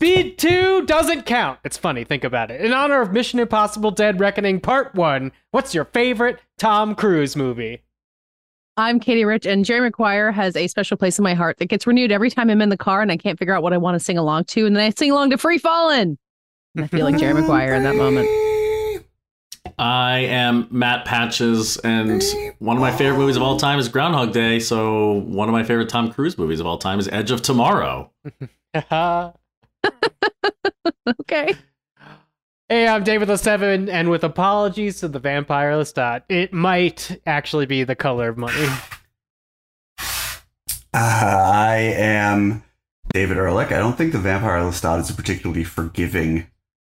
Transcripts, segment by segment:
Speed 2 doesn't count. It's funny, think about it. In honor of Mission Impossible Dead Reckoning Part 1, what's your favorite Tom Cruise movie? I'm Katey Rich, and Jerry Maguire has a special place in my heart that gets renewed every time I'm in the car and I can't figure out what I want to sing along to. And then I sing along to Free Fallin'. And I feel like Jerry Maguire in that moment. I am Matt Patches, and one of my favorite movies of all time is Groundhog Day. So one of my favorite Tom Cruise movies of all time is Edge of Tomorrow. Okay. Hey, I'm David the Seven, and with apologies to the vampire Lestat, it might actually be the color of money. Uh, I am David Ehrlich. I don't think the Vampire Lestat is a particularly forgiving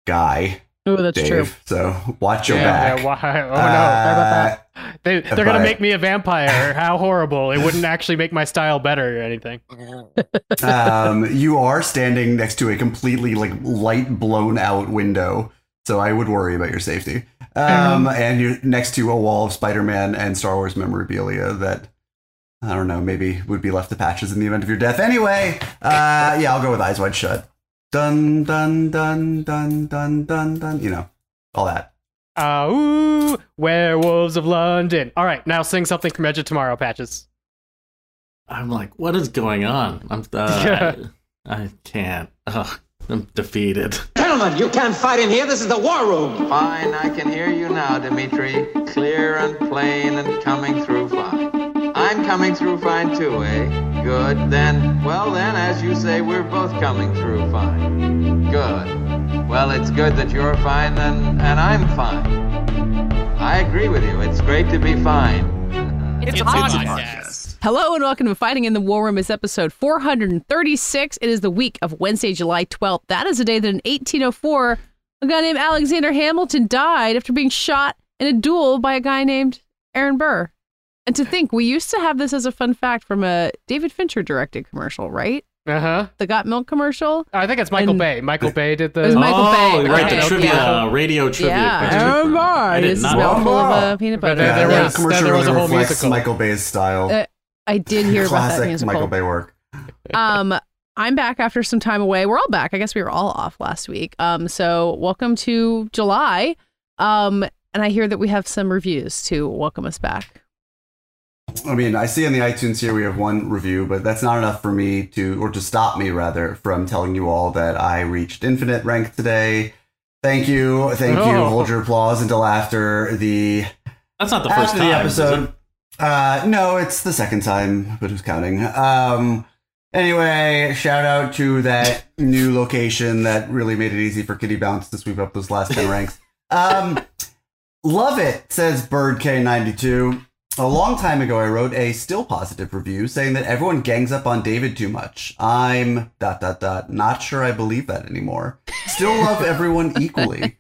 guy, Oh, that's Dave. true. So watch your yeah, back. yeah, why? Oh no. Uh, They, they're gonna make me a vampire. How horrible! It wouldn't actually make my style better or anything. um, you are standing next to a completely like light blown out window, so I would worry about your safety. Um, and you're next to a wall of Spider-Man and Star Wars memorabilia that I don't know, maybe would be left to patches in the event of your death. Anyway, uh, yeah, I'll go with Eyes Wide Shut. Dun dun dun dun dun dun dun. You know, all that. Uh, ooh, werewolves of London. All right, now sing something from Edge of Tomorrow, Patches. I'm like, what is going on? I'm uh, I, I can't. Ugh, I'm defeated. Gentlemen, you can't fight in here. This is the war room. Fine, I can hear you now, Dimitri. Clear and plain and coming through fine. I'm coming through fine too, eh? Good. Then, well then, as you say, we're both coming through fine. Good. Well, it's good that you're fine and, and I'm fine. I agree with you. It's great to be fine. It's, a podcast. Hello and welcome to Fighting in the War Room is episode 436. It is the week of Wednesday, July 12th. That is the day that in 1804, a guy named Alexander Hamilton died after being shot in a duel by a guy named Aaron Burr. And to think, we used to have this as a fun fact from a David Fincher directed commercial, right? Uh huh. The Got Milk commercial. I think it's Michael And- Bay. Michael Bay did It was the. Michael oh, Bay. right, Okay, the trivia, yeah. radio trivia. yeah, question. Aaron Burr. I did It's not a mouthful of uh, peanut But butter. there- there Yeah, Yeah. was- the commercial there was a whole musical. Michael Bay's style. Uh, I did hear about that Classic musical. Michael Bay work. um i'm back after some time away we're all back i guess we were all off last week um so welcome to july um and i hear that we have some reviews to welcome us back I mean, I see on the iTunes here we have one review, but that's not enough for me to, or to stop me rather, from telling you all that I reached infinite rank today. Thank you, thank you. Oh. Hold your applause until after the That's not the first after time. the episode. Uh, no, it's the second time, but who's counting? Um, anyway, shout out to that new location that really made it easy for Kitty Bounce to sweep up those last ten ranks. Um, love it, says Bird K92. A long time ago, I wrote a still positive review saying that everyone gangs up on David too much. I'm dot dot dot not sure I believe that anymore. Still love everyone equally.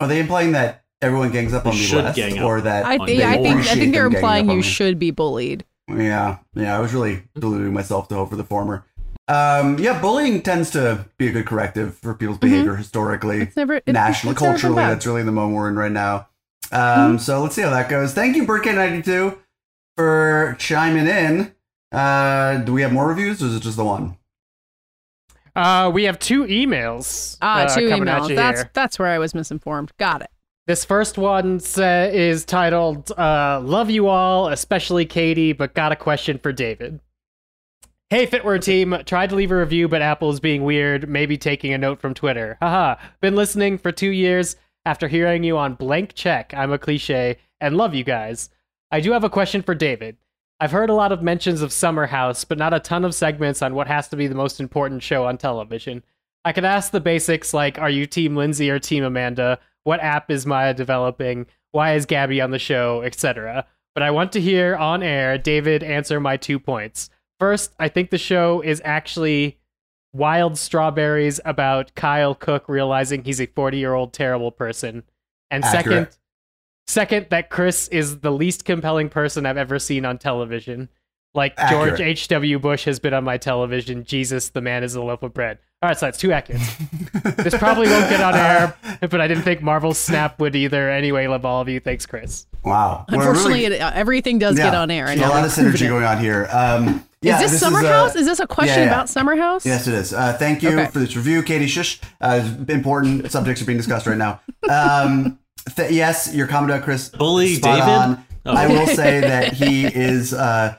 Are they implying that everyone gangs up They on me should less, gang up or that i on think they I think, I think they're them ganging implying up on you me? should be bullied Yeah, yeah, I was really deluding myself to hope for the former. Um, yeah, bullying tends to be a good corrective for people's behavior historically, it's never it's, nationally, it's never been culturally. bad. That's really the moment we're in right now. Um, so let's see how that goes. Thank you, Bird92, for chiming in. Uh, do we have more reviews, or is it just the one? Uh, we have two emails. ah uh, two coming at emails you that's here. that's where i was misinformed got it This first one uh, is titled uh, Love You All, especially Katey, but got a question for David. Hey, Fitward team. Tried to leave a review, but Apple is being weird, maybe taking a note from Twitter. Haha. Been listening for two years after hearing you on Blank Check. I'm a cliche and love you guys. I do have a question for David. I've heard a lot of mentions of Summer House, but not a ton of segments on what has to be the most important show on television. I could ask the basics like Are you Team Lindsay or Team Amanda? What app is Maya developing? Why is Gabby on the show? Etc. But I want to hear on air David answer my two points. First, I think the show is actually Wild Strawberries about Kyle Cooke realizing he's a 40 year old terrible person. And second, Accurate. second, that Chris is the least compelling person I've ever seen on television. Like George H.W. Bush has been on my television. Jesus, the man is a loaf of bread. All right, so that's two accurate. this probably won't get on air, but I didn't think Marvel Snap would either. Anyway, love all of you. Thanks, Chris. Wow. Unfortunately really- it, uh, everything does get on air and a lot of synergy going on here. Um, Yeah, is this, this is, Summer uh, House? Is this a question yeah, yeah. about Summer House? Yes, it is. Uh, thank you Okay. for this review, Katey. Shush. Uh, important subjects are being discussed right now. Um, th- yes, your comment about Chris. Bully David? on. Oh. I will say that he is. Uh,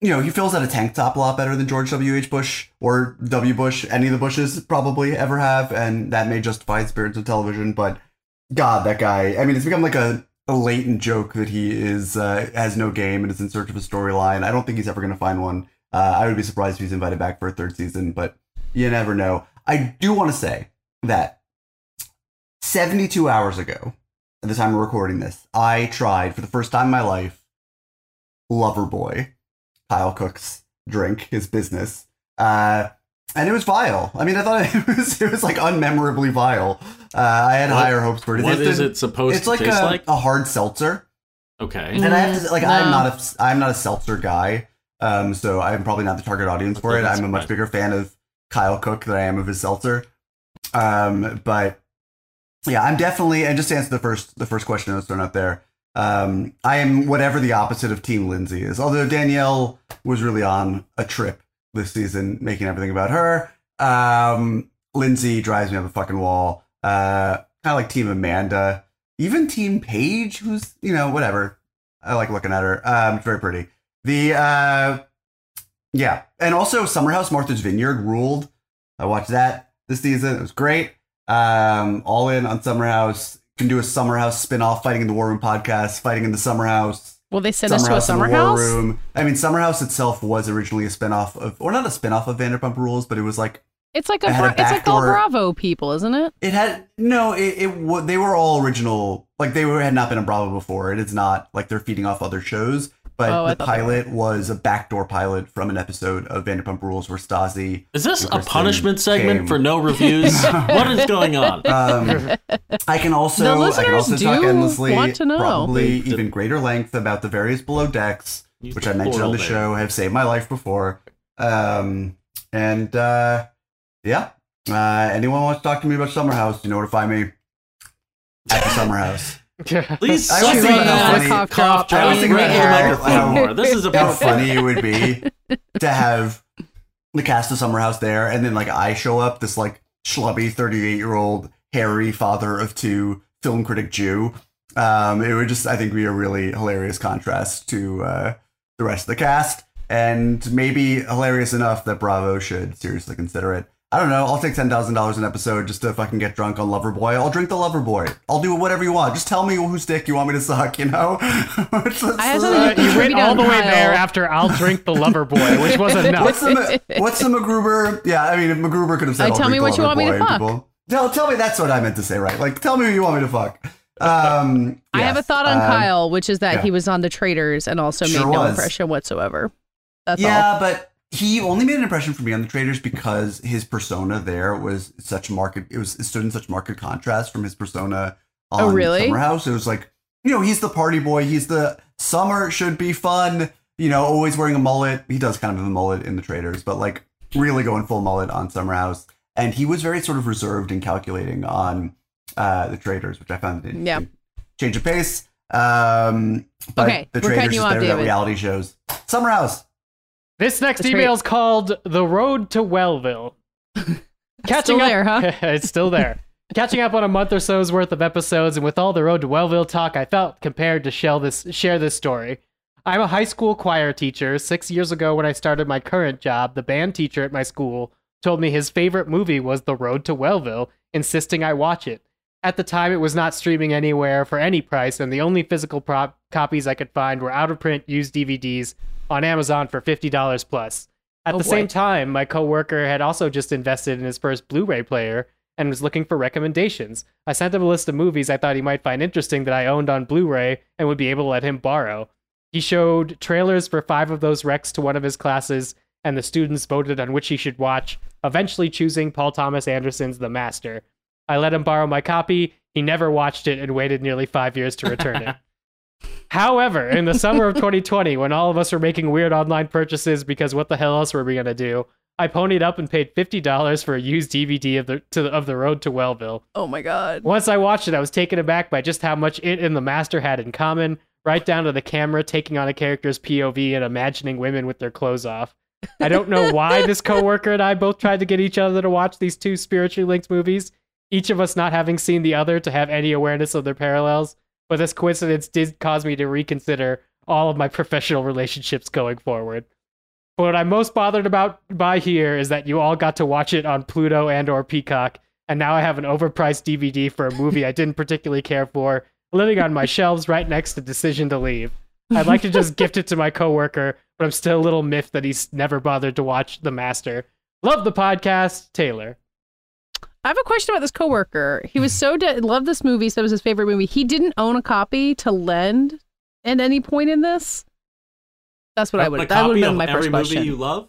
you know, he fills out a tank top a lot better than George W. H. Bush or W. Bush, any of the Bushes probably ever have, and that may justify his appearance on television. But God, that guy. I mean, it's become like a, a latent joke that he is uh, has no game and is in search of a storyline. I don't think he's ever going to find one. Uh, I would be surprised if he's invited back for a third season, but you never know. I do want to say that 72 hours ago, at the time of recording this, I tried for the first time in my life Loverboy, Kyle Cooke's drink, his business. Uh, and it was vile. I mean, I thought it was it was like unmemorably vile. Uh, I had What- higher hopes for it. What It's is the- it supposed It's to like taste a, like? a hard seltzer. Okay. And I have to like Mm, I'm not a I'm not a seltzer guy, um, so I'm probably not the target audience for it. I'm a much bigger fan of Kyle Cooke than I am of his seltzer. Um, but yeah, I'm definitely and just to answer the first the first question that was thrown out there. Um, I am whatever the opposite of Team Lindsay is. Although Danielle was really on a trip this season, making everything about her. Um, Lindsay drives me up a fucking wall. Uh, kind of like Team Amanda, even Team Paige, who's you know whatever. I like looking at her. Um, it's very pretty. The uh, yeah, and also Summer House Martha's Vineyard ruled. I watched that this season. It was great. Um, all in on Summer House. Can do a Summer House spin-off, Fighting in the War Room podcast, Fighting in the Summer House. Will they send us to a summer house? Room. I mean, Summer House itself was originally a spin-off of, or not a spin-off of Vanderpump Rules, but it was like It's like a a it's like all Bravo people, isn't it? it had no. It, it they were all original. Like they were had not been on Bravo before. It is not like they're feeding off other shows. But Oh, the thought they pilot was a backdoor pilot from an episode of Vanderpump Rules where Stassi. Is this a Kristen punishment segment came. for no reviews? what is going on? Um, I can also The I can listeners also talk endlessly, want to know. probably The- the- even greater length about the various below decks, Use which I mentioned on the there. show, have saved my life before. Um, and uh, yeah, uh, anyone wants to talk to me about Summer House, you know where to find me at the Summer House. Please I was suck thinking it about funny- cough drop. drop. I was thinking about in the how- how- This is How funny it would be to have the cast of Summer House there, and then like I show up, this like schlubby thirty-eight year old hairy father of two film critic Jew. Um, it would just I think be a really hilarious contrast to uh, the rest of the cast, and maybe hilarious enough that Bravo should seriously consider it. I don't know. I'll take ten thousand dollars an episode just to fucking get drunk on Loverboy. I'll drink the Loverboy. I'll do whatever you want. Just tell me whose dick you want me to suck. You know. What's- what's I have the- something Uh, you went all the way Kyle. there after I'll drink the lover boy, which was What's enough. the what's the MacGruber? Yeah, I mean, if MacGruber could have said, "I'll tell me what you want me to fuck. people- Tell, tell me that's what I meant to say, right? Like, tell me who you want me to fuck. Um, I have a thought on um, Kyle, which is that yeah. he was on the Traitors and also Sure made no was. impression whatsoever. That's yeah, all. but he only made an impression for me on the traitors because his persona there was such market. It was it stood in such market contrast from his persona on Oh, really? Summer House. It was like you know he's the party boy. He's the summer should be fun. You know, always wearing a mullet. He does kind of have a mullet in the traitors, but like really going full mullet on Summer House. And he was very sort of reserved and calculating on uh, the traitors, which I found an Yeah. interesting change of pace. Um, but Okay, the traitors is that David. reality shows. Summer House. This next That's email is called "The Road to Wellville." Still up, there, huh? it's still there. Catching up on a month or so's worth of episodes, and with all the Road to Wellville talk, I felt compared to share this share this story. I'm a high school choir teacher. Six years ago, when I started my current job, the band teacher at my school told me his favorite movie was The Road to Wellville, insisting I watch it. At the time, it was not streaming anywhere for any price, and the only physical prop- copies I could find were out of print used DVDs on Amazon for $50 plus. At Oh, the boy. same time, my coworker had also just invested in his first Blu-ray player and was looking for recommendations. I sent him a list of movies I thought he might find interesting that I owned on Blu-ray and would be able to let him borrow. He showed trailers for five of those recs to one of his classes, and the students voted on which he should watch, eventually choosing Paul Thomas Anderson's The Master. I let him borrow my copy. He never watched it and waited nearly five years to return it. However, in the summer of 2020, when all of us were making weird online purchases because what the hell else were we gonna do? I ponied up and paid fifty dollars for a used DVD of the to the, of the Road to Wellville. Oh my god. Once I watched it, I was taken aback by just how much it and the Master had in common, right down to the camera taking on a character's POV and imagining women with their clothes off. I don't know why this coworker and I both tried to get each other to watch these two spiritually linked movies, each of us not having seen the other to have any awareness of their parallels. But this coincidence did cause me to reconsider all of my professional relationships going forward. But what I'm most bothered about by here is that you all got to watch it on Pluto and or Peacock, and now I have an overpriced DVD for a movie I didn't particularly care for, living on my shelves right next to Decision to Leave. I'd like to just gift it to my coworker, but I'm still a little miffed that he's never bothered to watch The Master. Love the podcast, Taylor. I have a question about this coworker. He was so de- loved this movie, so it was his favorite movie. He didn't own a copy to lend at any point in this. That's what I would. A That would copy have been my every first question. movie you love.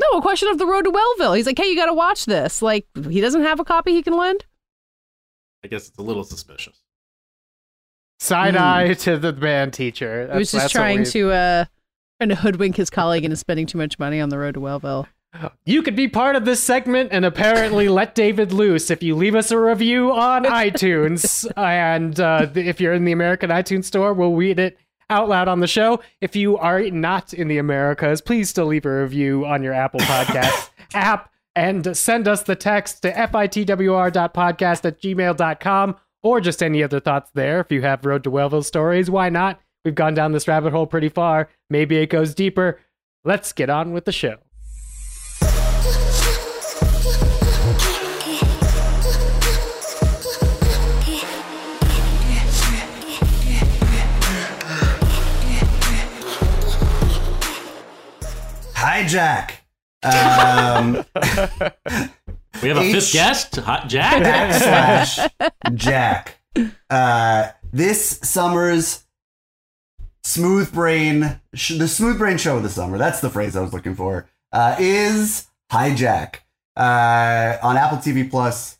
No, a question of the road to Wellville. He's like, hey, you got to watch this. Like, he doesn't have a copy he can lend. I guess it's a little suspicious. Side eye to the band teacher. he was just trying we- to uh trying to hoodwink his colleague into spending too much money on the road to Wellville. You could be part of this segment and apparently let David loose if you leave us a review on iTunes. And uh, if you're in the American iTunes store, we'll read it out loud on the show. If you are not in the Americas, please still leave a review on your Apple Podcast app and send us the text to fitwr.podcast at gmail.com or just any other thoughts there. If you have Road to Wellville stories, why not? We've gone down this rabbit hole pretty far. Maybe it goes deeper. Let's get on with the show. Hijack. Um, We have a H- fifth guest, Hot Jack. backslash Jack. Uh, this summer's smooth brain, sh- the smooth brain show of the summer. That's the phrase I was looking for. Uh, is Hijack uh, on Apple TV Plus.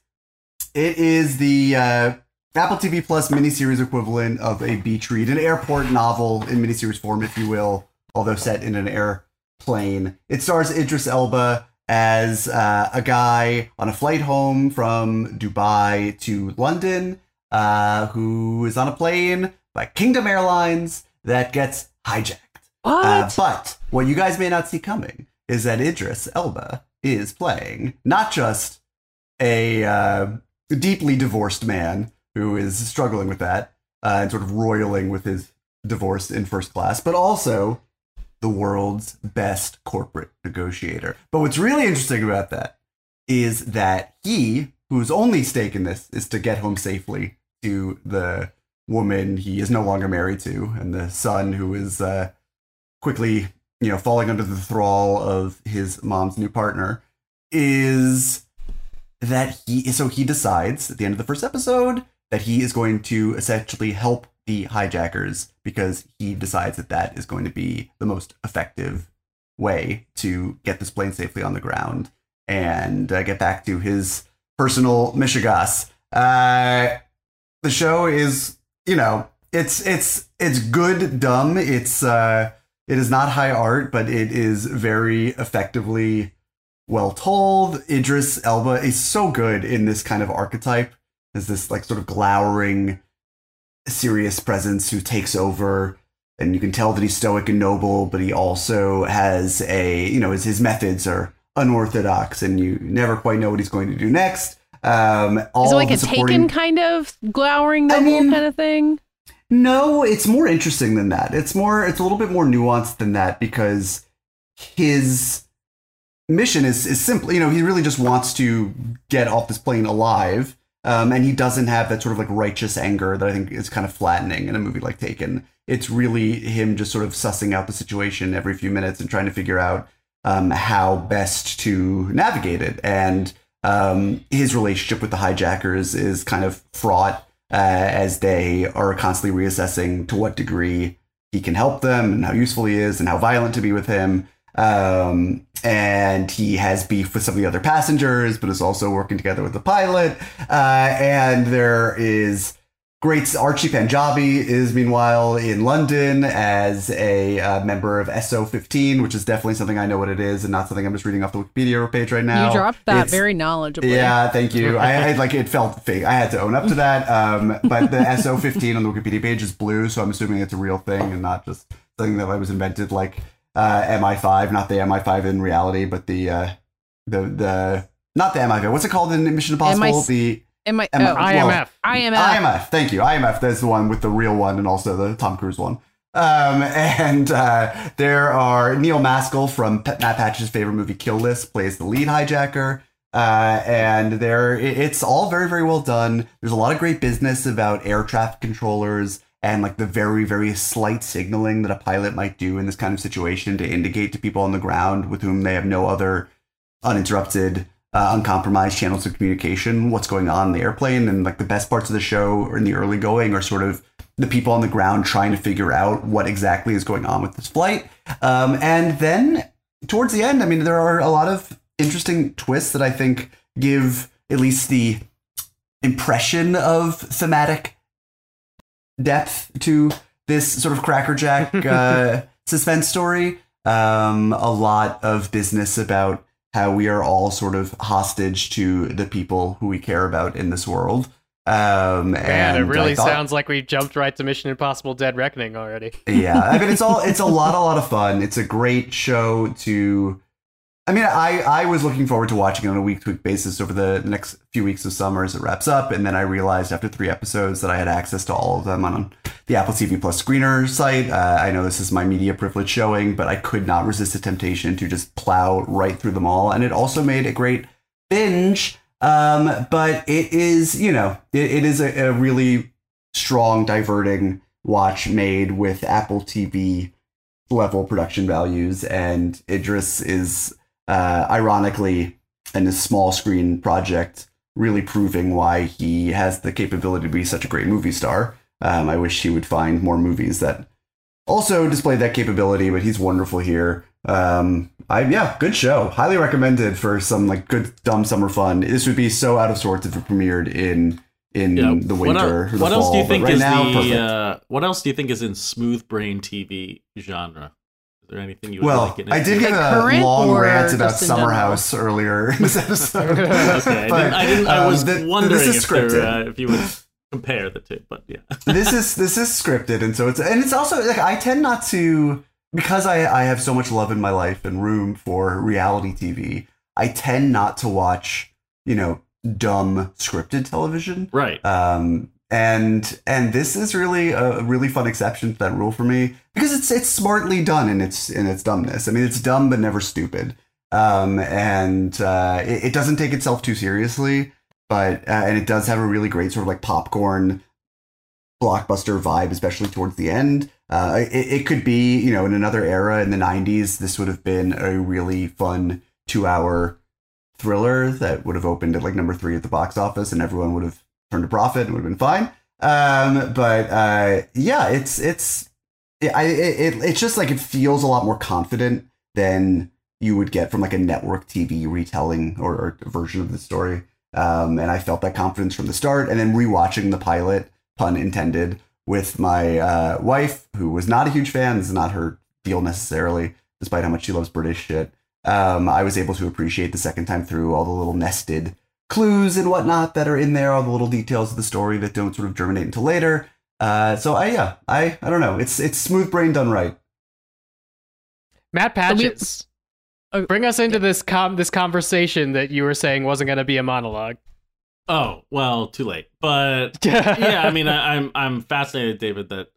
It is the uh, Apple TV Plus miniseries equivalent of a beach read, an airport novel in miniseries form, if you will, although set in an airplane. It stars Idris Elba as uh, a guy on a flight home from Dubai to London uh, who is on a plane by Kingdom Airlines that gets hijacked. What? Uh, but what you guys may not see coming is that Idris Elba is playing not just a uh, deeply divorced man who is struggling with that uh, and sort of roiling with his divorce in first class, but also the world's best corporate negotiator. But what's really interesting about that is that he, whose only stake in this is to get home safely to the woman he is no longer married to and the son who is uh, quickly, you know, falling under the thrall of his mom's new partner, is that he so he decides at the end of the first episode that he is going to essentially help the hijackers because he decides that that is going to be the most effective way to get this plane safely on the ground and uh, get back to his personal mishegas. Uh, the show is, you know, it's it's it's good dumb. It's uh, it is not high art, but it is very effectively well told. Idris Elba is so good in this kind of archetype as this like sort of glowering, serious presence who takes over. And you can tell that he's stoic and noble, but he also has a, you know, his, his methods are unorthodox and you never quite know what he's going to do next. Um, all Is it like the a taken kind of glowering I mean- kind of thing? No, it's more interesting than that. It's more it's a little bit more nuanced than that because his mission is is simple. You know, he really just wants to get off this plane alive. Um, and he doesn't have that sort of like righteous anger that I think is kind of flattening in a movie like Taken. It's really him just sort of sussing out the situation every few minutes and trying to figure out um, how best to navigate it. And um, his relationship with the hijackers is kind of fraught uh, as they are constantly reassessing to what degree he can help them and how useful he is and how violent to be with him. Um, and he has beef with some of the other passengers, but is also working together with the pilot. Uh, and there is great Archie Panjabi is meanwhile in London as a uh, member of SO15, which is definitely something I know what it is and not something I'm just reading off the Wikipedia page right now. you dropped that It's- very knowledgeably. yeah, thank you. I, I like it felt fake. I had to own up to that. Um, but the SO15 on the Wikipedia page is blue, so I'm assuming it's a real thing and not just something that I was invented like uh, MI5, not the MI5 in reality, but the uh, the the not the MI5. What's it called in Mission Impossible? MI the Am I? M- oh, well, IMF. IMF. IMF. Thank you. IMF. That's the one with the real one and also the Tom Cruise one. Um, and uh, there are Neil Maskell from P- Matt Patch's favorite movie, Kill List, plays the lead hijacker. Uh, and there, it's all very, very well done. There's a lot of great business about air traffic controllers and like the very, very slight signaling that a pilot might do in this kind of situation to indicate to people on the ground with whom they have no other uninterrupted, uh, uncompromised channels of communication what's going on in the airplane. And like the best parts of the show or in the early going are sort of the people on the ground trying to figure out what exactly is going on with this flight. Um, and then towards the end, I mean, there are a lot of interesting twists that I think give at least the impression of thematic depth to this sort of crackerjack uh, suspense story. Um, a lot of business about how we are all sort of hostage to the people who we care about in this world. Um, Man, and it really thought- sounds like we jumped right to Mission Impossible: Dead Reckoning already. yeah i mean it's all it's a lot a lot of fun it's a great show to i mean i i was looking forward to watching it on a week to week basis over the next few weeks of summer as it wraps up and then i realized after three episodes that i had access to all of them on the apple tv plus screener site. Uh, i know this is my media privilege showing but i could not resist the temptation to just plow right through them all and it also made a great binge. Um but it is you know it, it is a, a really strong diverting watch made with Apple TV level production values, and Idris is uh, ironically in a small screen project, really proving why he has the capability to be such a great movie star. Um, I wish he would find more movies that also display that capability, but he's wonderful here. Um, I yeah, good show. Highly recommended for some like good dumb summer fun. This would be so out of sorts if it premiered in in Yeah. the what, winter. or the what else do you think right is now, the uh, what else do you think is in smooth brain TV genre? Is there anything you would Well, like getting I did into? give a current long rant about just Summer? House earlier in this episode. Okay, I, didn't, I, didn't, I um, was th- wondering this is if, there, uh, if you would compare the two, but yeah. this is this is scripted, and so it's and it's also like I tend not to because I I have so much love in my life and room for reality TV. I tend not to watch you know dumb scripted television. Right. um and and this is really a really fun exception to that rule for me because it's it's smartly done in its in its dumbness. I mean it's dumb but never stupid. Um and uh it, it doesn't take itself too seriously but uh, and it does have a really great sort of like popcorn blockbuster vibe especially towards the end. Uh it, it could be you know in another era in the 90s this would have been a really fun two hour thriller that would have opened at like number three at the box office and everyone would have turned a profit and would have been fine. Um, but uh, yeah, it's it's it, I it, it it's just like it feels a lot more confident than you would get from like a network TV retelling or, or version of the story. Um, and I felt that confidence from the start. And then rewatching the pilot, pun intended, with my uh, wife, who was not a huge fan. This is not her deal necessarily, despite how much she loves British shit. Um, I was able to appreciate the second time through all the little nested clues and whatnot that are in there, all the little details of the story that don't sort of germinate until later. Uh, so I yeah, I I don't know. It's it's smooth brain done right. Matt So we- Patches, Oh, bring us into this com this conversation that you were saying wasn't going to be a monologue. Oh well, too late. But yeah, I mean, I, I'm I'm fascinated, David, that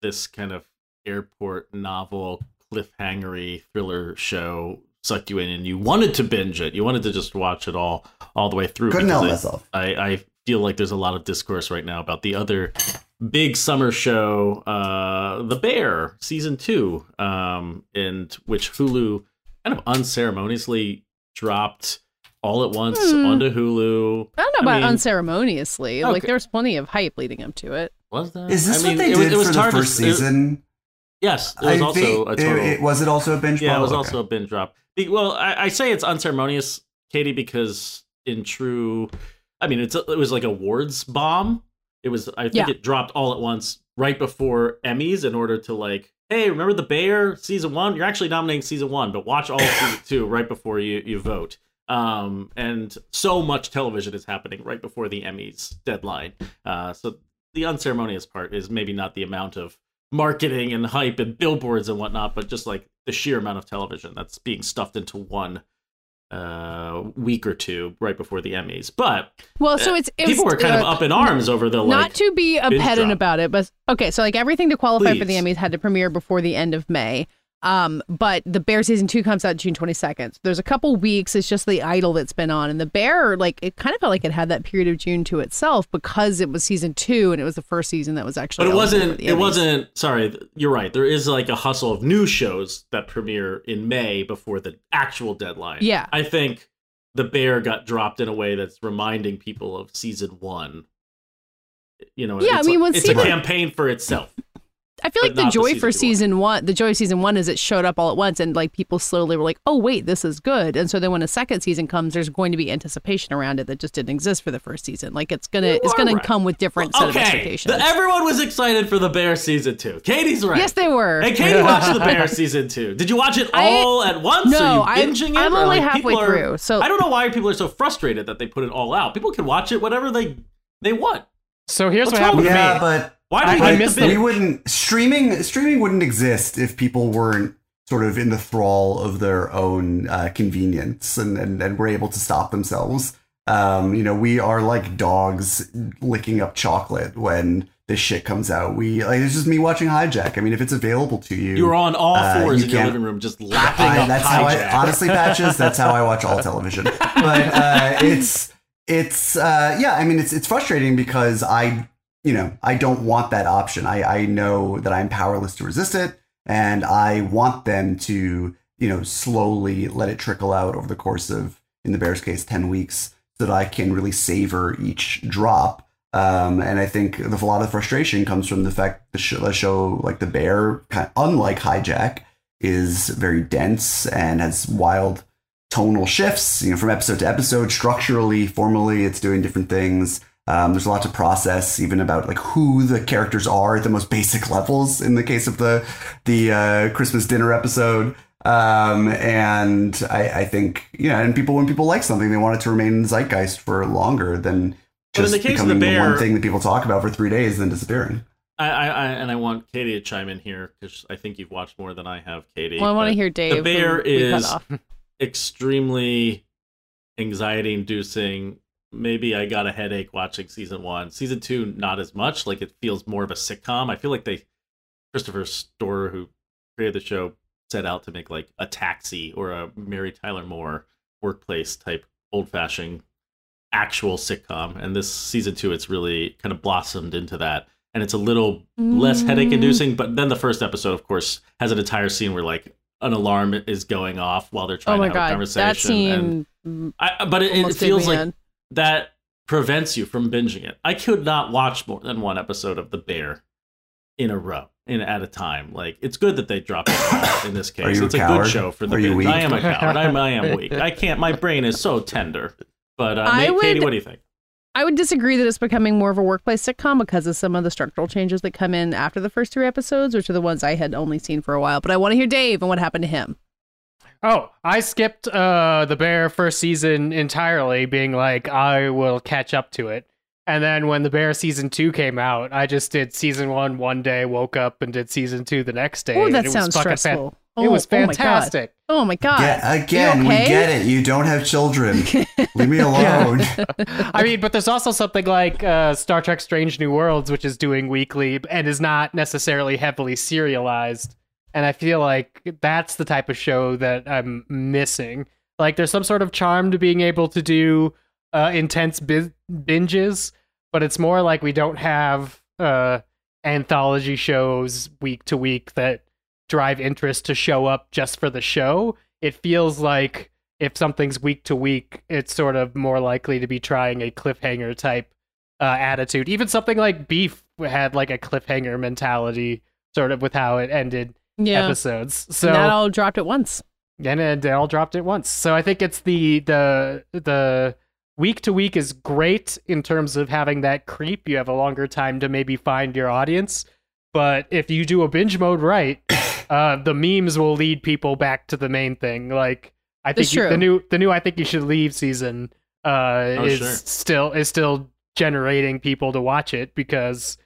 this kind of airport novel cliffhangery thriller show sucked you in, and you wanted to binge it. You wanted to just watch it all all the way through. Couldn't help because myself. I, I feel like there's a lot of discourse right now about the other big summer show, uh, The Bear, season two, um, and which Hulu kind of unceremoniously dropped all at once Hmm. onto Hulu. I don't know about mean, unceremoniously. Like Okay. there's plenty of hype leading up to it. Was that? Is this I mean, what they it was- did it was for the hard to- first it- season? Yes, it was I also think a total. it- was it also a binge? yeah, it was Okay. also a binge drop. Well, I, I say it's unceremonious, Katey, because in true, I mean, it's a, it was like a awards bomb. It was, I think, Yeah. it dropped all at once right before Emmys in order to like, hey, remember the Bear season one? You're actually nominating season one, but watch all of season two right before you you vote. Um, and so much television is happening right before the Emmys deadline. Uh, so the unceremonious part is maybe not the amount of marketing and hype and billboards and whatnot, but just like the sheer amount of television that's being stuffed into one uh week or two right before the Emmys. But Well, so it's it people were kind of uh, up in arms over the like not to be a pedant drop. about it, but okay, so like everything to qualify for the Emmys had to premiere before the end of May. Um, but the Bear season two comes out June twenty second. So there's a couple weeks. It's just the idol that's been on, and the Bear like it kind of felt like it had that period of June to itself because it was season two and it was the first season that was actually. But it wasn't. It wasn't. Sorry, you're right. There is like a hustle of new shows that premiere in May before the actual deadline. Yeah. I think the Bear got dropped in a way that's reminding people of season one. You know, Yeah, I it's, mean, when it's season- a campaign for itself. I feel but like the not the joy season for two one. season one, the joy of season one is it showed up all at once, and like people slowly were like, "Oh wait, this is good." And so then when a second season comes, there's going to be anticipation around it that just didn't exist for the first season. Like it's gonna, it's are gonna right. come with different set of expectations. the, everyone was excited for the Bear season two. Katey's right. yes, they were. Hey, Katey watched the Bear season two. Did you watch it I- all at once? No, are you I'm- it? I'm only like, halfway are- through, so- I don't know why people are so frustrated that they put it all out. People can watch it whatever they they want. So here's What's what happened to with me. Yeah, but Why do you I- I hate missed the the- Bear? we wouldn't streaming streaming wouldn't exist if people weren't sort of in the thrall of their own uh, convenience and, and and were able to stop themselves. Um, you know, we are like dogs licking up chocolate when this shit comes out. We like it's just me watching Hijack. I mean, if it's available to you, you're on all Uh, fours you in your can't- living room, just lapping I, up that's how I honestly patches. That's how I watch all television. But uh, it's it's uh, yeah. I mean, it's it's frustrating because I you know I don't want that option. I I know that I'm powerless to resist it, and I want them to you know slowly let it trickle out over the course of in the Bears case ten weeks, so that I can really savor each drop. Um, and I think the, a lot of the frustration comes from the fact the show, the show like the Bear, kind unlike Hijack, is very dense and has wild tonal shifts, you know, from episode to episode. Structurally, formally, it's doing different things. Um, there's a lot to process, even about like who the characters are at the most basic levels. In the case of the the uh, Christmas dinner episode, um, and I, I think yeah, and people when people like something, they want it to remain in zeitgeist for longer than But in just the case becoming the the, Bear- one thing that people talk about for three days and then disappearing. I, I, I and I want Katey to chime in here because I think you've watched more than I have, Katey. well, I want to hear Dave. The bear who we cut is extremely anxiety inducing. Maybe I got a headache watching season one. Season two, not as much. Like it feels more of a sitcom. I feel like they Christopher Storer, who created the show, set out to make like a taxi or a Mary Tyler Moore workplace type old fashioned actual sitcom. And this season two, it's really kind of blossomed into that. And it's a little less mm. headache inducing. But then the first episode, of course, has an entire scene where like an alarm is going off while they're Oh trying my to have a god, conversation. that scene and I, but it, it feels like. That prevents you from binging it. I could not watch more than one episode of The Bear in a row, in at a time. Like it's good that they dropped it in this Are case. you a It's a coward? good show for the Are binge. I am a coward. I'm, I am weak. I can't. My brain is so tender. But uh, I Nate, Katey, what do you think? I would disagree that it's becoming more of a workplace sitcom because of some of the structural changes that come in after the first three episodes, which are the ones I had only seen for a while. But I want to hear Dave and what happened to him. Oh, I skipped uh the Bear first season entirely, being like I will catch up to it. And then when the Bear season two came out, I just did season one one day, woke up and did season two the next day. Oh, that it was sounds fucking fan- stressful. it was Oh, oh my God. fantastic. Oh my god! Yeah, again, okay? we get it. You don't have children. Leave me alone. I mean, but there's also something like uh, Star Trek: Strange New Worlds, which is doing weekly and is not necessarily heavily serialized. And I feel like that's the type of show that I'm missing. Like, there's some sort of charm to being able to do uh, intense bi- binges, but it's more like we don't have uh, anthology shows week to week that drive interest to show up just for the show. It feels like if something's week to week, it's sort of more likely to be trying a cliffhanger type uh, attitude. Even something like Beef had like a cliffhanger mentality, sort of with how it ended yeah, episodes. So and that all dropped at once. and it, they all dropped at once. So I think it's the the the week to week is great in terms of having that creep. You have a longer time to maybe find your audience. But if you do a binge mode right, uh, the memes will lead people back to the main thing. Like I think you, the new the new I think you should leave season uh, Oh, is sure. still is still generating people to watch it because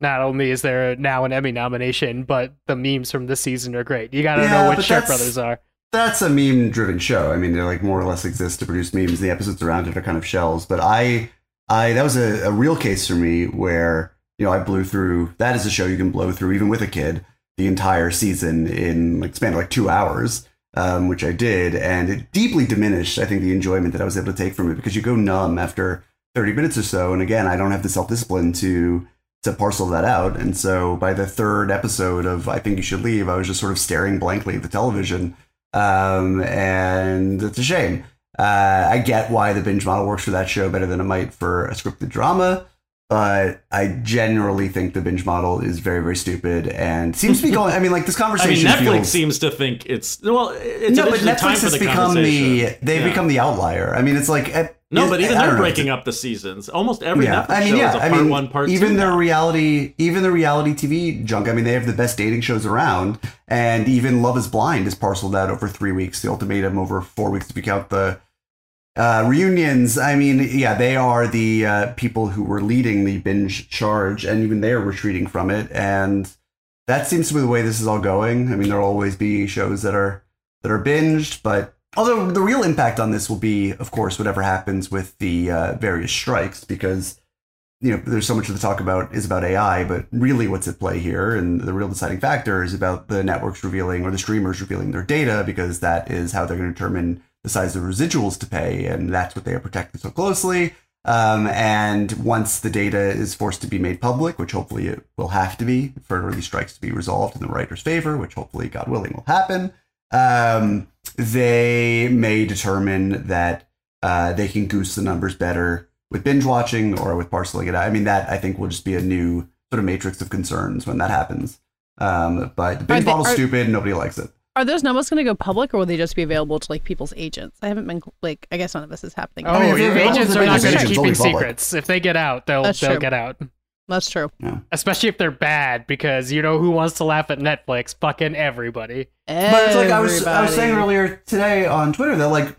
not only is there now an Emmy nomination, but the memes from this season are great. You got to Yeah, know what Sharp Brothers are. that's a meme driven show. I mean, they like more or less exist to produce memes. The episodes around it are kind of shells. But I, I that was a, a real case for me where you know I blew through. That is a show you can blow through even with a kid the entire season in like span of like two hours, um, which I did, and it deeply diminished. I think the enjoyment that I was able to take from it because you go numb after thirty minutes or so. And again, I don't have the self discipline to to parcel that out. And so by the third episode of I think you should leave, I was just sort of staring blankly at the television um, and it's a shame. Uh, I get why the binge model works for that show better than it might for a scripted drama, but I generally think the binge model is very, very stupid and seems to be going. I mean, like this I mean, conversation. Netflix feels, seems to think it's well. It's no, but Netflix has the become the they've Yeah. become the outlier. I mean, it's like eh, no, but even I they're know. breaking up the seasons. Almost every yeah, Netflix I mean, show yeah, is a part mean, one, part even two. their now. reality, even the reality TV junk. I mean, they have the best dating shows around, and even Love Is Blind is parceled out over three weeks. The Ultimatum over four weeks if you count the uh, reunions. I mean, yeah, they are the uh, people who were leading the binge charge, and even they're retreating from it, and that seems to be the way this is all going. I mean, there'll always be shows that are that are binged, but although the real impact on this will be, of course, whatever happens with the uh, various strikes, because you know there's so much of the talk about is about AI, but really what's at play here, and the real deciding factor is about the networks revealing or the streamers revealing their data, because that is how they're going to determine the size of residuals to pay, and that's what they are protecting so closely. Um, and once the data is forced to be made public, which hopefully it will have to be for these strikes to be resolved in the writer's favor, which hopefully, God willing, will happen, um, they may determine that uh, they can goose the numbers better with binge watching or with parceling it out. I mean, that I think will just be a new sort of matrix of concerns when that happens. Um, but the binge model's stupid. Nobody likes it. Are those numbers going to go public, or will they just be available to like people's agents? I haven't been like. I guess none of this is happening. Oh, mean, if your agents are not agents, good at it's keeping secrets. If they get out, they'll That's they'll true. get out. That's true. Especially if they're bad, because you know who wants to laugh at Netflix? Fucking everybody. But it's like I was I was saying earlier today on Twitter that like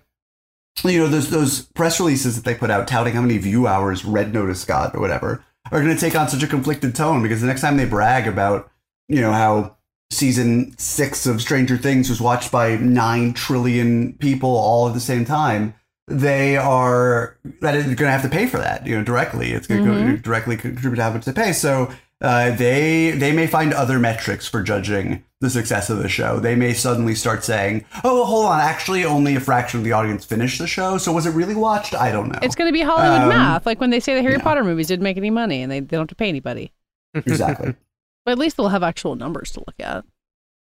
you know those those press releases that they put out touting how many view hours Red Notice got or whatever are going to take on such a conflicted tone because the next time they brag about you know how season six of Stranger Things was watched by nine trillion people all at the same time. They are that is going to have to pay for that, you know, directly. It's going to go directly contribute to how much they pay. So uh, they they may find other metrics for judging the success of the show. They may suddenly start saying, "Oh, well, hold on, actually, only a fraction of the audience finished the show. So was it really watched? I don't know." It's going to be Hollywood Um, math, like when they say the Harry yeah. Potter movies didn't make any money and they, they don't have to pay anybody. exactly, But at least they'll have actual numbers to look at.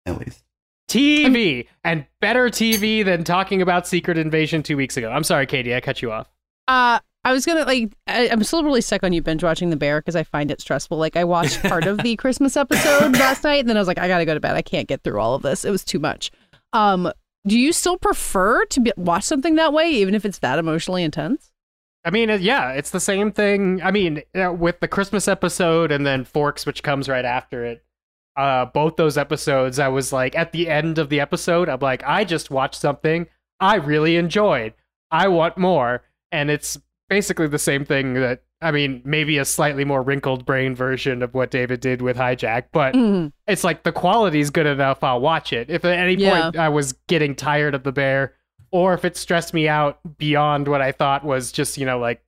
at least. TV and better TV than talking about Secret Invasion two weeks ago. I'm sorry, Katey, I cut you off. Uh, I was gonna like. I, I'm still really stuck on you binge watching The Bear because I find it stressful. Like I watched part of the Christmas episode last night, and then I was like, I gotta go to bed. I can't get through all of this. It was too much. Um, do you still prefer to be, watch something that way, even if it's that emotionally intense? I mean, yeah, it's the same thing. I mean, uh, with the Christmas episode and then Forks, which comes right after it. Uh, both those episodes, I was like, at the end of the episode, I'm like, I just watched something I really enjoyed. I want more, and it's basically the same thing that I mean, maybe a slightly more wrinkled brain version of what David did with Hijack, but Mhm. it's like the quality's good enough. I'll watch it. If at any Yeah. point I was getting tired of the bear, or if it stressed me out beyond what I thought was just you know like,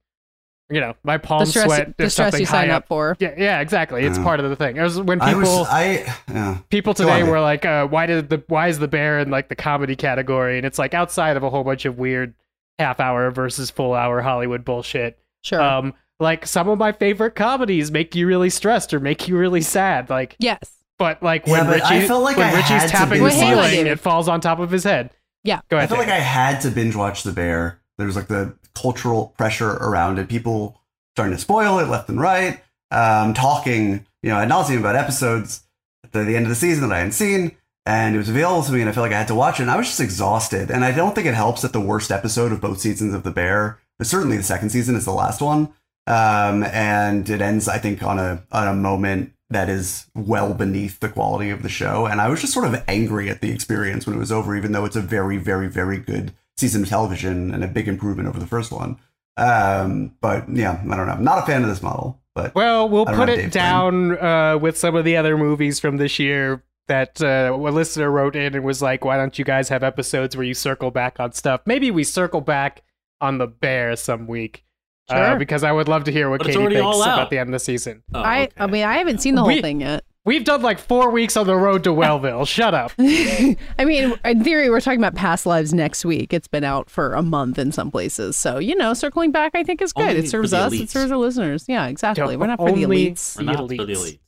you know, my The palms stress, sweat. the stress something you sign high up for. Yeah, yeah, exactly. It's Yeah. part of the thing. It was when I people was I yeah. people today on, were Dave. like, uh, "Why did the why is the bear in like the comedy category?" And it's like outside of a whole bunch of weird half hour versus full hour Hollywood bullshit. Sure. Um, like some of my favorite comedies make you really stressed or make you really sad. Like, yes. but like Yeah, when but I Richie felt like when I Richie's tapping the watch- Wait, hang on, ceiling, it falls on top of his head. Yeah. Go ahead. I ahead. felt like I had to binge watch The Bear. There was like the cultural pressure around it. People starting to spoil it left and right, um, talking, you know, ad nauseum about episodes at the, the end of the season that I hadn't seen. And it was available to me, and I felt like I had to watch it. And I was just exhausted. And I don't think it helps that the worst episode of both seasons of The Bear, but certainly the second season, is the last one. Um, and it ends, I think, on a on a moment that is well beneath the quality of the show. And I was just sort of angry at the experience when it was over, even though it's a very, very, very good season of television and a big improvement over the first one. Um, but yeah, I don't know. I'm not a fan of this model. But Well, we'll put it Dave down uh, with some of the other movies from this year that uh, a listener wrote in and was like, "Why don't you guys have episodes where you circle back on stuff? Maybe we circle back on the bear some week." Uh, because I would love to hear what But Katey thinks about the end of the season. Oh, I, okay. I mean, I haven't seen the whole We- thing yet. We've done like four weeks on the road to Wellville. Shut up. I mean, in theory, we're talking about past lives next week. It's been out for a month in some places. So, you know, circling back, I think, is good. Only it serves for the us, it serves our listeners. Yeah, exactly. Yeah, we're not for the elites. We're not for the elites.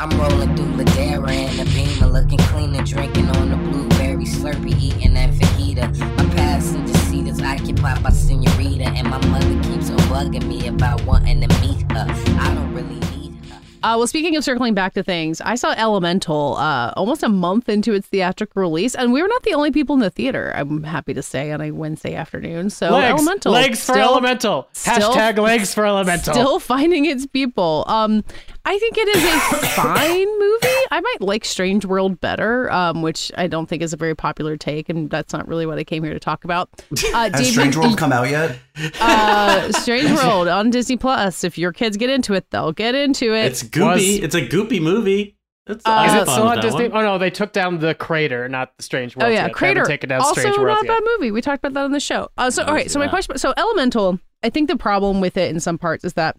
I'm rolling through Ladera in a beamer, looking clean and drinking on the blueberry slurpee, eating that fajita. My passenger seat is occupied by Senorita, and my mother keeps on bugging me about wanting to meet her. I don't really need her. Uh, well, speaking of circling back to things, I saw Elemental uh, almost a month into its theatrical release, and we were not the only people in the theater. I'm happy to say on a Wednesday afternoon. So legs, Elemental, legs for still- elemental. still- Hashtag legs for elemental. Still finding its people. Um, I think it is a fine movie. I might like Strange World better, um, which I don't think is a very popular take, and that's not really what I came here to talk about. Uh, Has Strange World come out yet? uh, Strange World on Disney Plus. If your kids get into it, they'll get into it. It's goopy. Was- it's a goopy movie. It's, Uh, Is it fun still on Disney? one. Oh no, they took down the Crater, not the Strange World. Oh yeah, yet. Crater. haven't taken down also Strange not World a yet. bad movie. We talked about that on the show. Uh, so all right. see So my question. So Elemental. I think the problem with it in some parts is that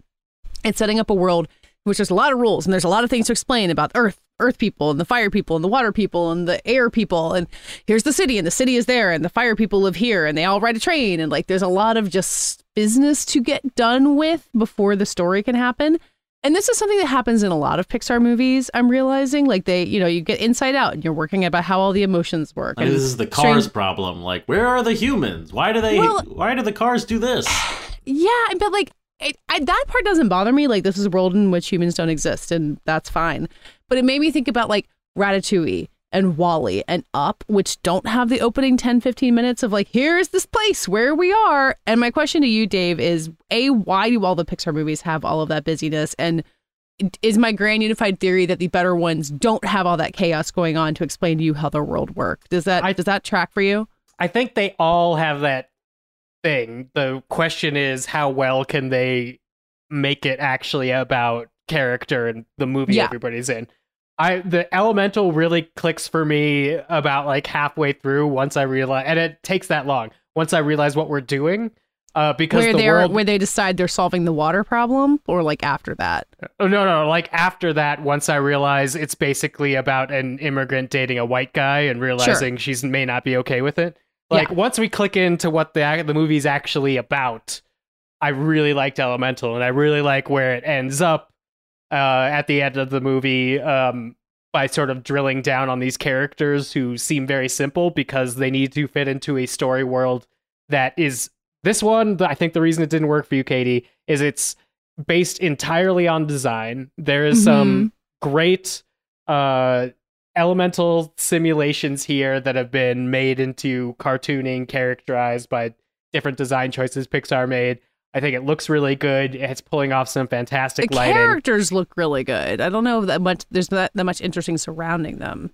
it's setting up a world in which there's a lot of rules and there's a lot of things to explain about Earth, Earth people, and the fire people, and the water people, and the air people, and here's the city, and the city is there, and the fire people live here, and they all ride a train, and like there's a lot of just business to get done with before the story can happen. And this is something that happens in a lot of Pixar movies. I'm realizing, like they, you know, you get inside out, and you're working about how all the emotions work. Like, and this is the Strange- cars problem. Like, where are the humans? Why do they? Well- why do the cars do this? Yeah, but like it, I, that part doesn't bother me. Like this is a world in which humans don't exist, and that's fine. But it made me think about like Ratatouille and WALL-E and Up, which don't have the opening 10, 15 minutes of like, here's this place where we are. And my question to you, Dave, is A, why do all the Pixar movies have all of that busyness? And is my grand unified theory that the better ones don't have all that chaos going on to explain to you how the world works? Does that I- does that track for you? I think they all have that thing. The question is, how well can they make it actually about character and the movie Yeah. everybody's in? I the elemental really clicks for me about like halfway through once I realize, and it takes that long once I realize what we're doing. Uh, because Where the they're world, where they decide they're solving the water problem, or like after that? Oh, no, no. Like after that, once I realize it's basically about an immigrant dating a white guy and realizing she's may not be okay with it. Like Yeah. once we click into what the the movie's actually about, I really liked Elemental, and I really like where it ends up uh, at the end of the movie um, by sort of drilling down on these characters who seem very simple because they need to fit into a story world that is this one. I think the reason it didn't work for you, Katey, is it's based entirely on design. There is some great uh, elemental simulations here that have been made into cartooning, characterized by different design choices Pixar made. I think it looks really good. It's pulling off some fantastic lighting. the lighting. characters look really good. I don't know that much. There's not that much interesting surrounding them.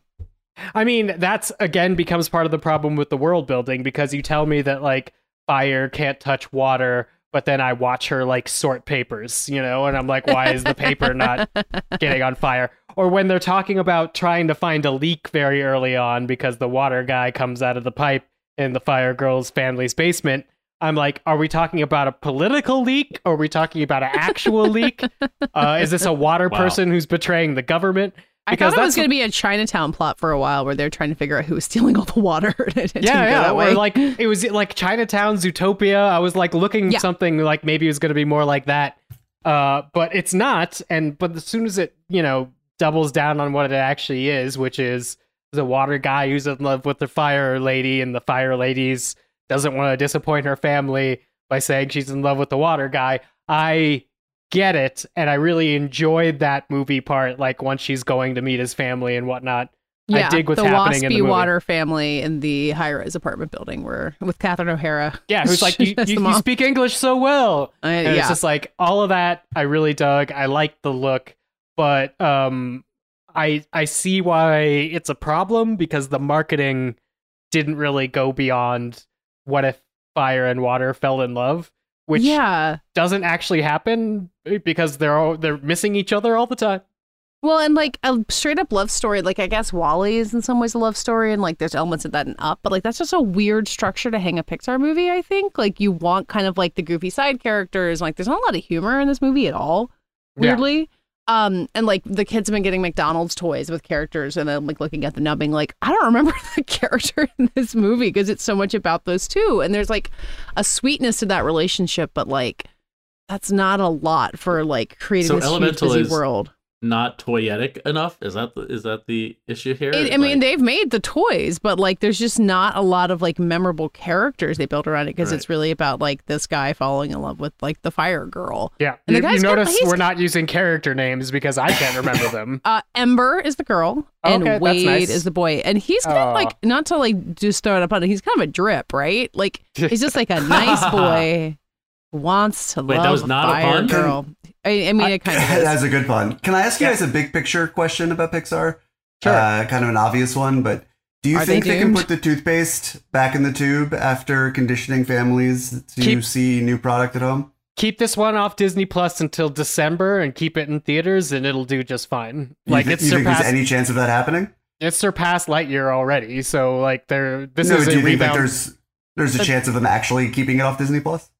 I mean, that's again becomes part of the problem with the world building because you tell me that like fire can't touch water, but then I watch her like sort papers, you know, and I'm like, why is the paper not getting on fire? Or when they're talking about trying to find a leak very early on because the water guy comes out of the pipe in the fire girl's family's basement. I'm like, are we talking about a political leak? Or are we talking about an actual leak? Uh, is this a water Wow. person who's betraying the government? I thought it was going to be a Chinatown plot for a while, where they're trying to figure out who was stealing all the water. It didn't yeah, go yeah. that Or like it was like Chinatown Zootopia. I was like looking Yeah. something like maybe it was going to be more like that, uh, but it's not. And but as soon as it you know doubles down on what it actually is, which is the water guy who's in love with the fire lady, and the fire lady's doesn't want to disappoint her family by saying she's in love with the water guy. I get it, and I really enjoyed that movie part. Like once she's going to meet his family and whatnot. yeah, I dig what's the happening waspy in the movie. water family in the high-rise apartment building, where with Catherine O'Hara. Yeah, who's like, you, you, you speak English so well. Uh, And yeah, it's just like all of that I really dug. I liked the look, but um I I see why it's a problem because the marketing didn't really go beyond what if fire and water fell in love, which yeah. doesn't actually happen because they're all, they're missing each other all the time. Well, and like a straight up love story, like I guess WALL-E is in some ways a love story, and like there's elements of that in Up, but like that's just a weird structure to hang a Pixar movie. I think like you want kind of like the goofy side characters. Like there's not a lot of humor in this movie at all. Yeah. Um, and like the kids have been getting McDonald's toys with characters, and then like looking at them now, being like, I don't remember the character in this movie because it's so much about those two, and there's like a sweetness to that relationship, but like that's not a lot for like creating So this huge busy is- world. Not toyetic enough. Is that the, is that the issue here? It, I mean, they've made the toys, but like, there's just not a lot of like memorable characters they built around it because Right. it's really about like this guy falling in love with like the fire girl. Yeah, And the you, you got- notice we're not using character names because I can't remember them. Uh, Ember is the girl, and Okay, that's Wade nice. is the boy, and he's kind Aw. of like not to like just throw it up on it. He's kind of a drip, right? Like he's just like a nice boy, wants to Wait, that love was a not a fire pun? girl. I, I mean, it kind of. That's a good pun. Can I ask you Yeah. guys a big picture question about Pixar? Sure. Uh, kind of an obvious one, but do you Are think they, can put the toothpaste back in the tube after conditioning families to Keep- see new product at home? keep this one off Disney Plus until December and keep it in theaters, and it'll do just fine. Like you, it's you think there's surpassed any chance of that happening? it's surpassed Lightyear already. So like there, this no, is do a you think that there's there's a chance of them actually keeping it off Disney Plus?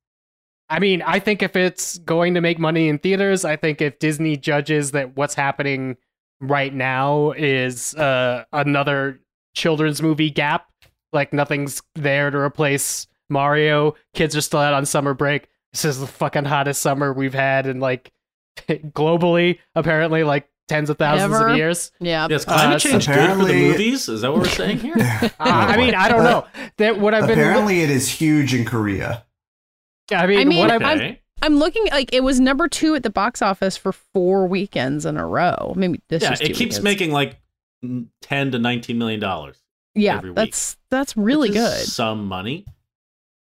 I mean, I think if it's going to make money in theaters, I think if Disney judges that what's happening right now is uh, another children's movie gap, like nothing's there to replace Mario, kids are still out on summer break. This is the fucking hottest summer we've had in like globally, apparently, like tens of thousands Ever? of years. yeah. Yes, climate Uh, change good for the movies. Is that what we're saying here? Uh, I mean, I don't know. That what I've been. Apparently, it is huge in Korea. I mean, I mean, what I've okay. I'm looking like it was number two at the box office for four weekends in a row. Maybe this yeah, it keeps weekends. making like ten to nineteen million dollars. yeah. every week, That's that's really which is good. Some money.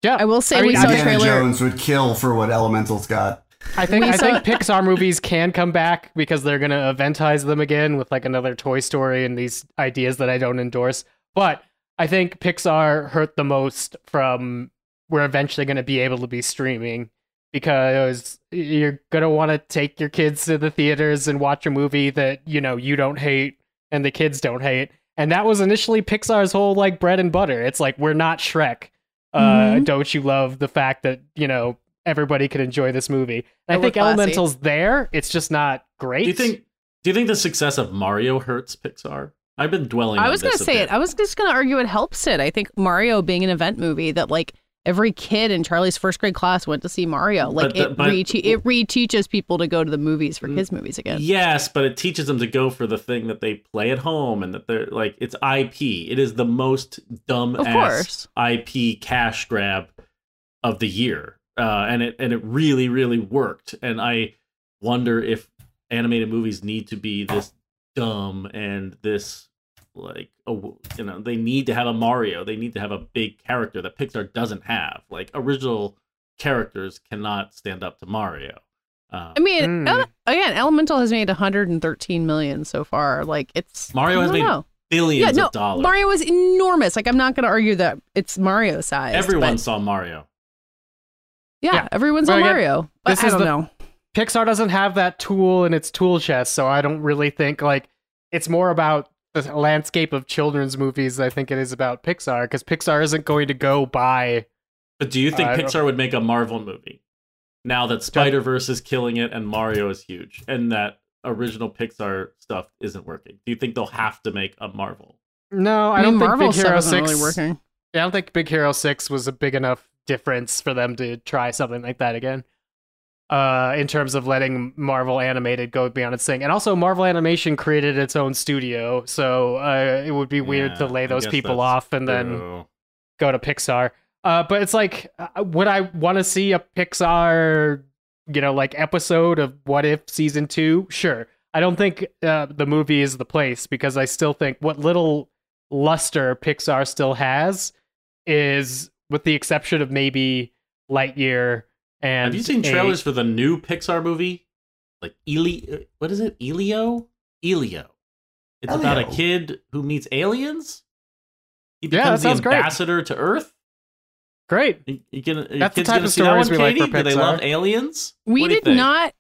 yeah, I will say I we mean, saw a Indiana trailer. Jones would kill for what Elemental's got. I think I think Pixar movies can come back because they're gonna eventize them again with like another Toy Story and these ideas that I don't endorse. But I think Pixar hurt the most from we're eventually gonna be able to be streaming because you're gonna want to take your kids to the theaters and watch a movie that you know you don't hate and the kids don't hate. And that was initially Pixar's whole like bread and butter. It's like we're not Shrek. Uh, Mhm. Don't you love the fact that you know everybody could enjoy this movie? And I think classy. Elemental's there. It's just not great. Do you think? Do you think the success of Mario hurts Pixar? I've been dwelling. On it. I was gonna say bit. it. I was just gonna argue it helps it. I think Mario being an event movie that like every kid in Charlie's first grade class went to see Mario. Like the- it but- re it reteaches people to go to the movies for kids movies again. Yes, but it teaches them to go for the thing that they play at home and that they're like it's IP. It is the most dumb Of ass course. IP cash grab of the year. Uh, and it and it really really worked. And I wonder if animated movies need to be this dumb and this like a, you know they need to have a Mario. They need to have a big character that Pixar doesn't have. Like original characters cannot stand up to Mario. Um, I mean, Mm. Ele- again, Elemental has made 113 million so far. Like it's Mario has don't made know. billions yeah, no, of dollars. Mario was enormous. Like I'm not going to argue that it's Mario size. Everyone but- saw Mario. yeah, Yeah. everyone's But on Mario. But this I is don't the- know. Pixar doesn't have that tool in its tool chest, so I don't really think like it's more about the landscape of children's movies. I think it is about Pixar because Pixar isn't going to go by. But do you think uh, I don't- Pixar would make a Marvel movie now that Spider Verse is killing it and Mario is huge and that original Pixar stuff isn't working? Do you think they'll have to make a Marvel? No, I, I, don't mean, think Big Hero Six. really working. I don't think Big Hero Six was a big enough difference for them to try something like that again. Uh, in terms of letting Marvel Animated go beyond its thing, and also Marvel Animation created its own studio, so uh, it would be weird to lay those people off and then go to Pixar. Uh, but it's like, uh, would I want to see a Pixar, you know, like episode of What If season two? Sure. I don't think uh, the movie is the place because I still think what little luster Pixar still has is, with the exception of maybe Lightyear and Have you seen a- trailers for the new Pixar movie? Like Eli, what is it? Elio? Elio. It's about a kid who meets aliens. He Yeah, that becomes the sounds great. ambassador to Earth. Great. You, you can, That's the type gonna of see that stories one, we like Katey? for Do they love aliens? We What do you did not.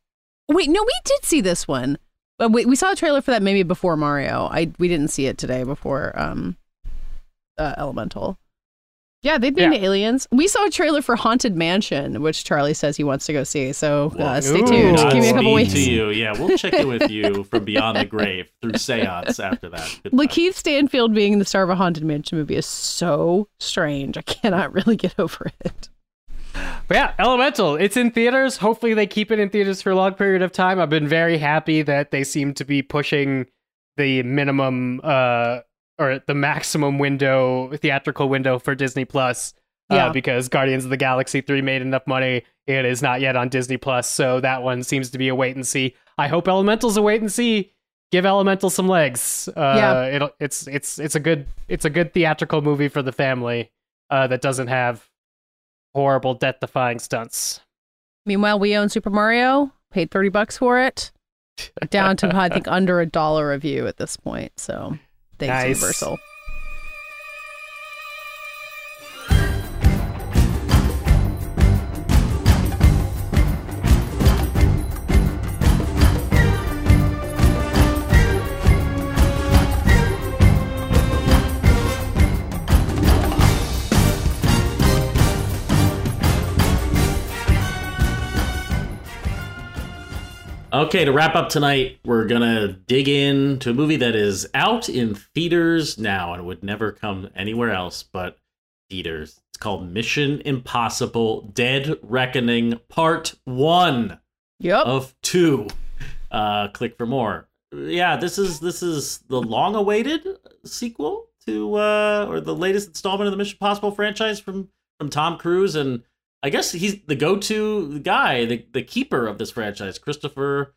Wait, no, we did see this one. But we, we saw a trailer for that maybe before Mario. I we didn't see it today before um uh, Elemental. Yeah, they've been Yeah. aliens. We saw a trailer for Haunted Mansion, which Charlie says he wants to go see. So uh, stay Ooh. tuned. Give me a couple Godspeed weeks. to you. Yeah, we'll check in with you from beyond the grave through seance after that. Goodbye. Lakeith Stanfield being the star of a Haunted Mansion movie is so strange. I cannot really get over it. But yeah, Elemental. It's in theaters. Hopefully, they keep it in theaters for a long period of time. I've been very happy that they seem to be pushing the minimum uh, or the maximum window, theatrical window for Disney Plus. Yeah. Uh, because Guardians of the Galaxy 3 made enough money. It is not yet on Disney Plus, so that one seems to be a wait and see. I hope Elemental's a wait and see. Give Elemental some legs. Uh, Yeah. it'll, it's it's it's a good it's a good theatrical movie for the family uh, that doesn't have horrible death defying stunts. Meanwhile, we own Super Mario. Paid thirty bucks for it. Down to I think under a dollar a view at this point. So thanks Nice. Universal. Okay, to wrap up tonight, we're gonna dig into a movie that is out in theaters now and would never come anywhere else but theaters. It's called Mission Impossible: Dead Reckoning Part One Yep. of Two. Uh, click for more. Yeah, this is this is the long-awaited sequel to uh, or the latest installment of the Mission Impossible franchise from from Tom Cruise and I guess he's the go-to guy, the, the keeper of this franchise, Christopher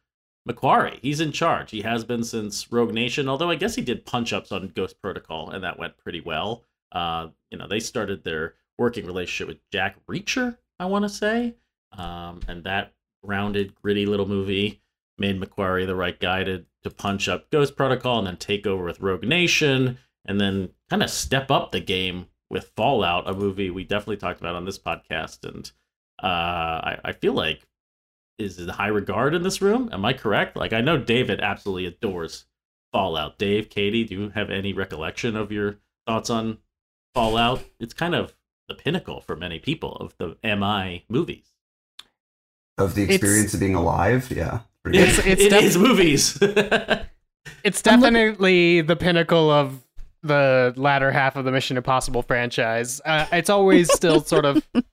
McQuarrie. He's in charge. He has been since Rogue Nation, although I guess he did punch-ups on Ghost Protocol, and that went pretty well. Uh, you know, they started their working relationship with Jack Reacher, I want to say, um, and that rounded, gritty little movie made McQuarrie the right guy to to punch up Ghost Protocol and then take over with Rogue Nation, and then kind of step up the game with Fallout, a movie we definitely talked about on this podcast. And uh, I, I feel like is in high regard in this room. Am I correct? Like I know David absolutely adores Fallout. Dave, Katey, do you have any recollection of your thoughts on Fallout? It's kind of the pinnacle for many people of the MI movies. Of the It's- experience of being alive, yeah. It's- good. it's It def- is movies. It's definitely the pinnacle of the latter half of the Mission Impossible franchise. Uh, it's always still sort of.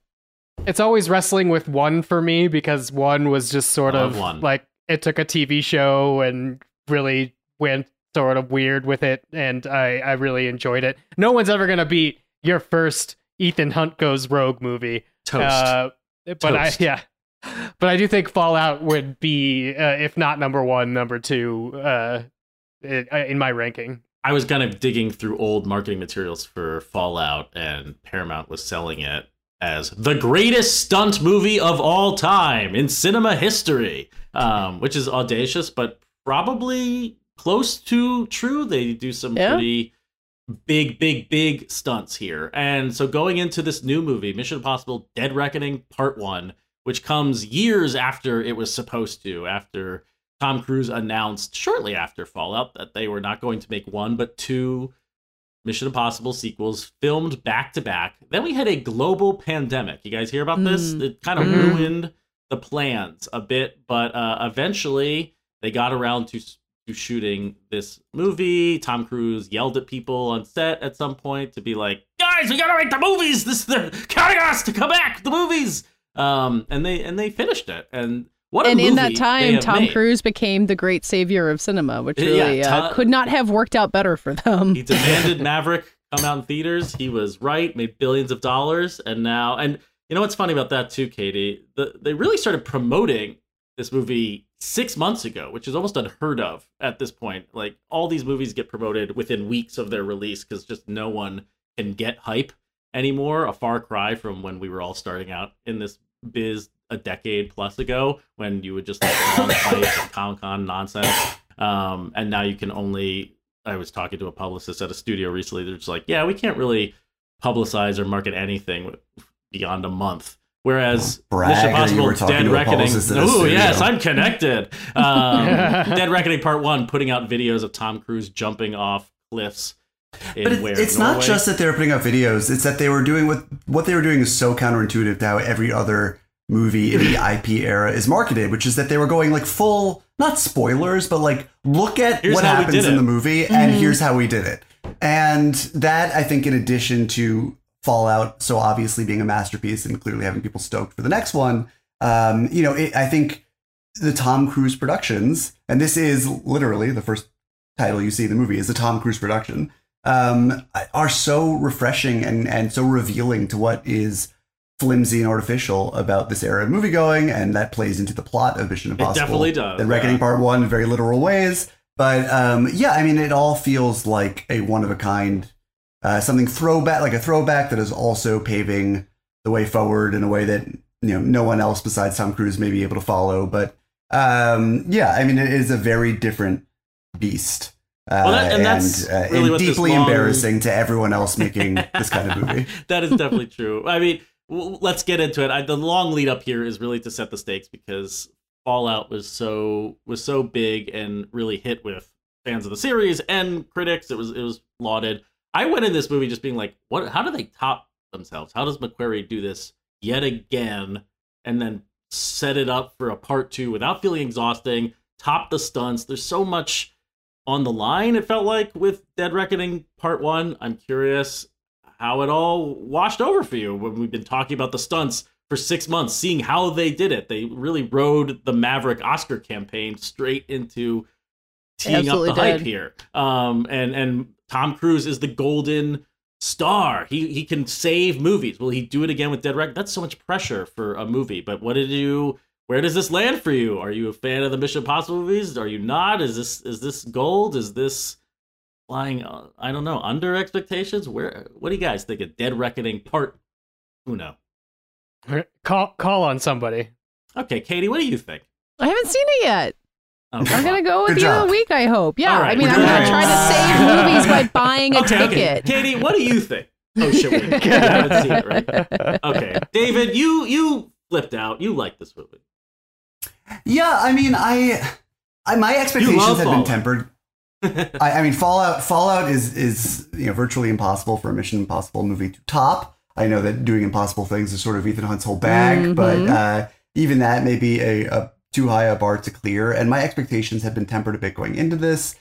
It's always wrestling with one for me because one was just sort of one. like it took a TV show and really went sort of weird with it, and I I really enjoyed it. No one's ever gonna beat your first Ethan Hunt goes rogue movie. Toast. Uh, but I yeah, but I do think Fallout would be uh, if not number one, number two uh, in my ranking. I was kind of digging through old marketing materials for Fallout, and Paramount was selling it as the greatest stunt movie of all time in cinema history, um, which is audacious, but probably close to true. They do some Yeah. pretty big, big, big stunts here. And so going into this new movie, Mission Impossible Dead Reckoning Part 1, which comes years after it was supposed to, after Tom Cruise announced shortly after Fallout that they were not going to make one but two Mission Impossible sequels filmed back to back. Then we had a global pandemic. You guys hear about this? Mm. It kind of Mhm. ruined the plans a bit, but uh, eventually they got around to to shooting this movie. Tom Cruise yelled at people on set at some point to be like, "Guys, we gotta make the movies. This they're counting us to come back. The movies." Um, and they and they finished it. And what and in that time, Tom made. Cruise became the great savior of cinema, which Yeah, really uh, could not have worked out better for them. He demanded Maverick come out in theaters. He was right, made billions of dollars, and now and you know what's funny about that too, Katey? The, they really started promoting this movie six months ago, which is almost unheard of at this point. Like all these movies get promoted within weeks of their release because just no one can get hype anymore. A far cry from when we were all starting out in this biz a decade plus ago, when you would just like long Comic Con nonsense. Um, and now you can only I was talking to a publicist at a studio recently. They're just like, yeah, we can't really publicize or market anything beyond a month. Whereas Brag, Mission Impossible Dead Reckoning. Oh yes, I'm connected. Um, Dead Reckoning Part One, putting out videos of Tom Cruise jumping off cliffs. In But it, where, it's not just that they were putting out videos; it's that they were doing what what they were doing is so counterintuitive to how every other movie in the IP era is marketed, which is that they were going like full not spoilers, but like look at Here's what happens in the movie, and here's how we did it. And that I think, in addition to Fallout, so obviously being a masterpiece and clearly having people stoked for the next one, um, you know, it, I think the Tom Cruise productions, and this is literally the first title you see in the movie is a Tom Cruise production, um, are so refreshing and, and so revealing to what is flimsy and artificial about this era of movie going, and that plays into the plot of Mission Impossible. definitely does, The Reckoning yeah. Part One in very literal ways, but um, yeah, I mean, it all feels like a one of a kind, uh, something throwback, like a throwback that is also paving the way forward in a way that you know no one else besides Tom Cruise may be able to follow. But um, yeah, I mean, it is a very different beast. Uh, Well, that- and that's uh, really and deeply long- embarrassing to everyone else making this kind of movie. that is definitely true. I mean, w- let's get into it. I, the long lead up here is really to set the stakes because Fallout was so was so big and really hit with fans of the series and critics. It was it was lauded. I went in this movie just being like, what? How do they top themselves? How does McQuarrie do this yet again, and then set it up for a part two without feeling exhausting? Top the stunts. There's so much on the line. It felt like with Dead Reckoning Part One. I'm curious how it all washed over for you when we've been talking about the stunts for six months, seeing how they did it. They really rode the Maverick Oscar campaign straight into teeing up the hype here. Um, and and Tom Cruise is the golden star. He he can save movies. Will he do it again with Dead Reckoning? That's so much pressure for a movie. But what did you? Where does this land for you? Are you a fan of the Mission Impossible movies? Are you not? Is this is this gold? Is this flying? Uh, I don't know. Under expectations? Where? What do you guys think of Dead Reckoning Part Uno? Call call on somebody. Okay, Katey, what do you think? I haven't seen it yet. Oh, I'm gonna go with Good the other job. week. I hope. Yeah. All right, I mean, I'm gonna try to save movies by buying a okay, okay. ticket. Katey, what do you think? Oh shit, wait. you haven't seen it, right? Okay, David, you you flipped out. You like this movie. Yeah, I mean, I, I my expectations love have been tempered. I, I mean, Fallout Fallout is is you know virtually impossible for a Mission Impossible movie to top. I know that doing impossible things is sort of Ethan Hunt's whole bag, but Mhm. uh, even that may be a, a too high a bar to clear. And my expectations have been tempered a bit going into this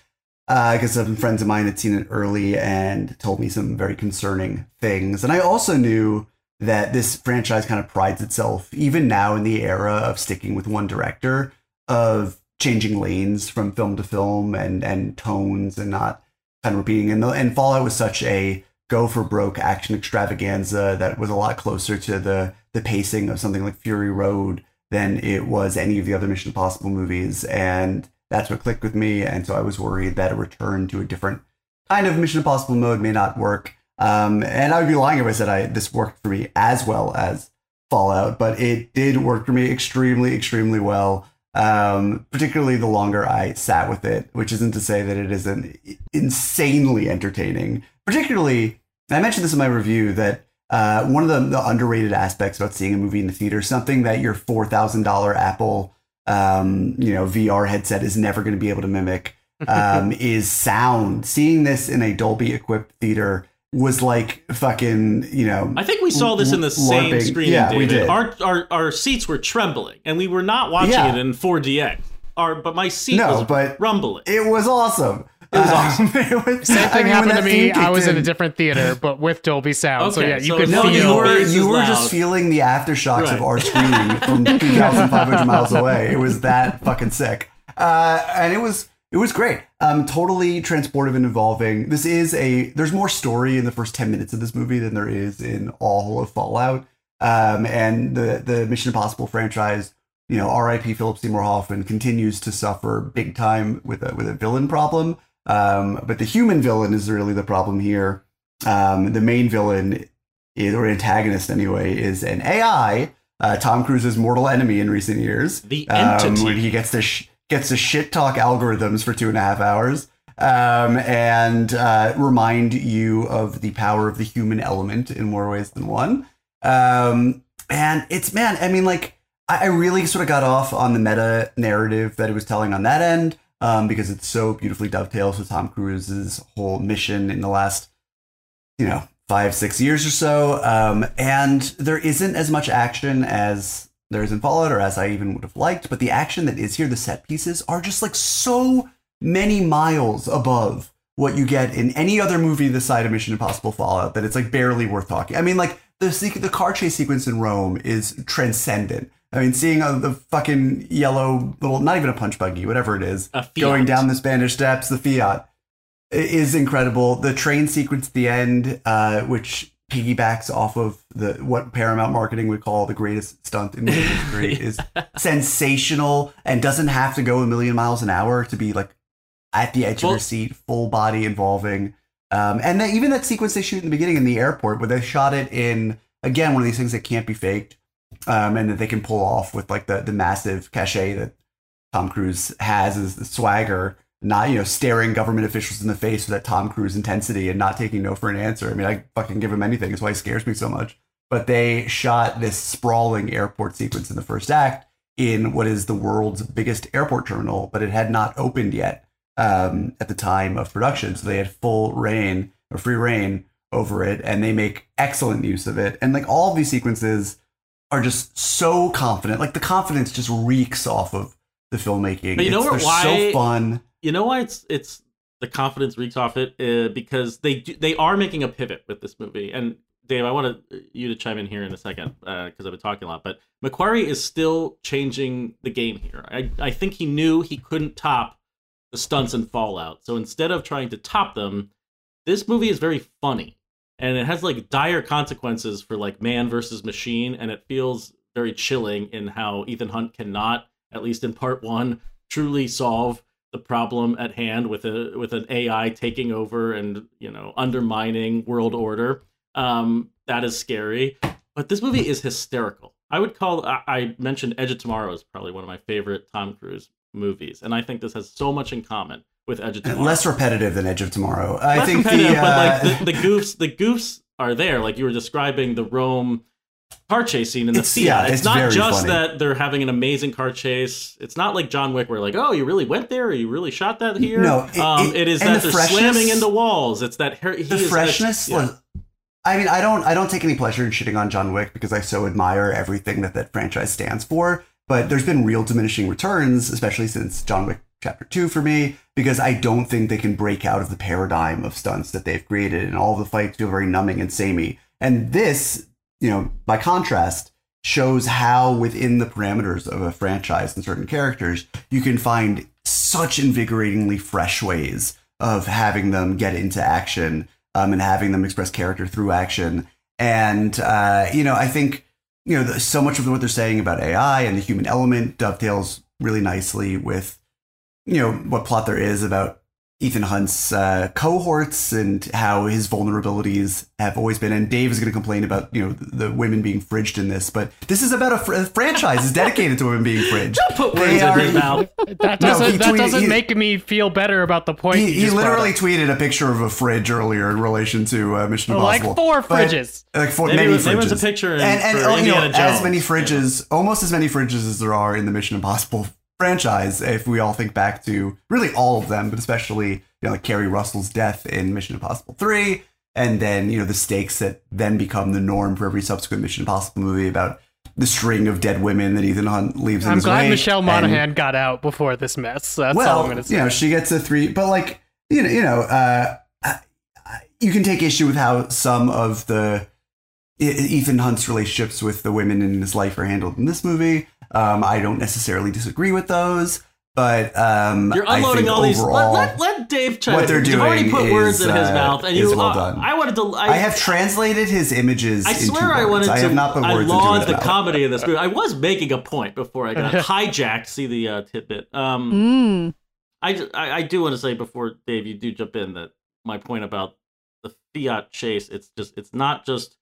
because some friends of mine had seen it early and told me some very concerning things. And I also knew that this franchise kind of prides itself, even now in the era of sticking with one director, of changing lanes from film to film and and tones and not kind of repeating. And the, and Fallout was such a go for broke action extravaganza that was a lot closer to the the pacing of something like Fury Road than it was any of the other Mission Impossible movies. And that's what clicked with me. And so I was worried that a return to a different kind of Mission Impossible mode may not work. Um, and I would be lying if I said I this worked for me as well as Fallout, but it did work for me extremely, extremely well. Um, particularly the longer I sat with it, which isn't to say that it isn't insanely entertaining. Particularly, I mentioned this in my review that uh, one of the, the underrated aspects about seeing a movie in the theater, something that your four thousand dollar Apple, um, you know, VR headset is never going to be able to mimic, um, is sound. Seeing this in a Dolby equipped theater was like fucking, you know. I think we saw this in the same LARPing. screening, Yeah, we did. Our, our our seats were trembling, and we were not watching Yeah. it in 4DX. Our, but my seat No, was but rumbling. It was awesome. It was Um, awesome. it was- Same I thing mean, happened to me. I was kicked in a different theater, but with Dolby Sound. so yeah, you so could no, No, feel. you were you were just feeling the aftershocks Right. of our screening from 2,500 miles away. It was that fucking sick, uh, and it was it was great. Um, totally transportive and involving. This is a there's more story in the first 10 minutes of this movie than there is in all of Fallout. Um, and the the Mission Impossible franchise, you know, R.I.P. Philip Seymour Hoffman continues to suffer big time with a with a villain problem. Um, but the human villain is really the problem here. Um, the main villain is, or antagonist anyway, is an AI. Uh, Tom Cruise's mortal enemy in recent years. The Um, entity. when he gets to sh- gets to shit talk algorithms for two and a half hours, um, and uh, remind you of the power of the human element in more ways than one. Um, and it's man, I mean, like I, I really sort of got off on the meta narrative that it was telling on that end um, because it's so beautifully dovetails with Tom Cruise's whole mission in the last, you know, five six years or so. Um, and there isn't as much action as there is in Fallout or as I even would have liked, but the action that is here, the set pieces, are just like so many miles above what you get in any other movie this side of Mission Impossible Fallout that it's like barely worth talking. I mean, like the sequ- the car chase sequence in Rome is transcendent. I mean, seeing uh, the fucking yellow little, not even a punch buggy, whatever it is, going down the Spanish Steps, the Fiat, is incredible. The train sequence at the end, uh, which piggybacks off of the what Paramount marketing would call the greatest stunt in movie history, is sensational and doesn't have to go a million miles an hour to be like at the edge of your seat, full body involving. Um, and then even that sequence they shoot in the beginning in the airport, where they shot it in again one of these things that can't be faked, um, and that they can pull off with like the the massive cachet that Tom Cruise has as the swagger, not you know staring government officials in the face with that Tom Cruise intensity and not taking no for an answer. I mean, I fucking give him anything. It's why he scares me so much. But they shot this sprawling airport sequence in the first act in what is the world's biggest airport terminal, but it had not opened yet um, at the time of production. So they had full reign or free reign over it, and they make excellent use of it. And like all these sequences are just so confident. Like the confidence just reeks off of the filmmaking. But you know It's- what- why- so fun. You know why it's it's the confidence reeks off it? Uh, because they do, they are making a pivot with this movie. And Dave, I want you to chime in here in a second because I've been talking a lot. But McQuarrie is still changing the game here. I, I think he knew he couldn't top the stunts in Fallout, so instead of trying to top them, this movie is very funny. And it has like dire consequences for like man versus machine, and it feels very chilling in how Ethan Hunt cannot, at least in part one, truly solve the problem at hand with a with an AI taking over and you know undermining world order. Um, that is scary, but this movie is hysterical. I would call I, I mentioned Edge of Tomorrow is probably one of my favorite Tom Cruise movies, and I think this has so much in common with Edge of Tomorrow. Less repetitive than Edge of Tomorrow. I Less think the, uh, but like the, the goofs, the goofs are there. Like you were describing the Rome car chase scene in the It's- yeah, it's, it's not just funny. that they're having an amazing car chase. It's not like John Wick, where like, oh, you really went there, or you really shot that here. No, it- um, it- it is that the they're slamming into walls. It's that he, he the freshness yeah. was I mean, I don't I don't take any pleasure in shitting on John Wick because I so admire everything that that franchise stands for, but there's been real diminishing returns, especially since John Wick chapter 2 for me, because I don't think they can break out of the paradigm of stunts that they've created and all the fights feel very numbing and samey. And this, you know, by contrast, shows how within the parameters of a franchise and certain characters, you can find such invigoratingly fresh ways of having them get into action um, and having them express character through action. And, uh, you know, I think, you know, the, so much of what they're saying about AI and the human element dovetails really nicely with, you know, what plot there is about Ethan Hunt's uh, cohorts and how his vulnerabilities have always been. And Dave is going to complain about, you know, the, the women being fridged in this, but this is about a, fr- a franchise is dedicated to women being fridged. Put words in are- his mouth. That doesn't he that tweeted- doesn't he- make me feel better about the point. He, you he literally tweeted a picture of a fridge earlier in relation to uh, Mission Impossible. Like Impossible. four But- fridges. like four, Maybe many it was- maybe it fridges. was a picture in- and, and for oh, you know, as many fridges, almost as many fridges as there are in the Mission Impossible franchise. If we all think back to really all of them, but especially you know like Keri Russell's death in Mission Impossible Three, and then you know the stakes that then become the norm for every subsequent Mission Impossible movie about the string of dead women that Ethan Hunt leaves in I'm glad wake. Michelle And- Monaghan got out before this mess. That's all well, I'm gonna say. you know, she gets a three, but like, you know, you know, uh, you can take issue with how some of the Ethan Hunt's relationships with the women in his life are handled in this movie. Um, I don't necessarily disagree with those, but um, You're I unloading think all these. Let, let, let Dave chime what they're doing, You've already doing put words in his uh, mouth, and is you. well uh, done. I wanted to. I, I have translated his images. I into swear I words. wanted to. I have not put I words into laud his the mouth. comedy of this movie. I was making a point before I got hijacked. See the uh, tidbit. Um, Mm. I, ju- I I do want to say before Dave, you do jump in that my point about the Fiat chase. It's just it's not just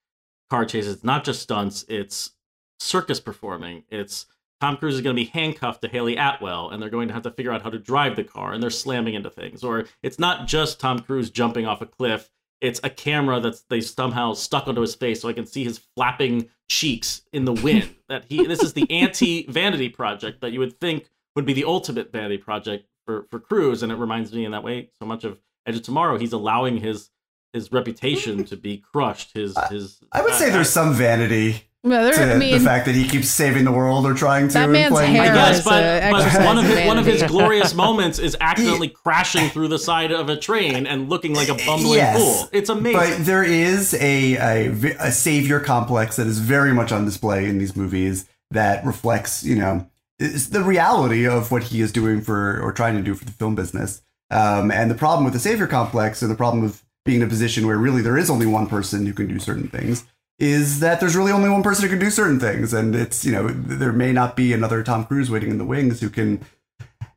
car chases. It's not just stunts. It's circus performing. It's Tom Cruise is going to be handcuffed to Hayley Atwell, and they're going to have to figure out how to drive the car, and they're slamming into things. Or it's not just Tom Cruise jumping off a cliff. it's a camera that they somehow stuck onto his face so I can see his flapping cheeks in the wind. that he this is the anti vanity project that you would think would be the ultimate vanity project for for Cruise, and it reminds me in that way so much of Edge of Tomorrow. He's allowing his his reputation to be crushed. His his I would say uh, there's some vanity Well, to I mean, the fact that he keeps saving the world or trying to. That and man's playing- hair I guess, but, but one of his, one of his glorious moments is accidentally crashing through the side of a train and looking like a bumbling Yes, fool. It's amazing. But there is a, a a savior complex that is very much on display in these movies that reflects, you know, is the reality of what he is doing for or trying to do for the film business. Um, and the problem with the savior complex, or the problem with being in a position where really there is only one person who can do certain things, is that there's really only one person who can do certain things, and it's you know there may not be another Tom Cruise waiting in the wings who can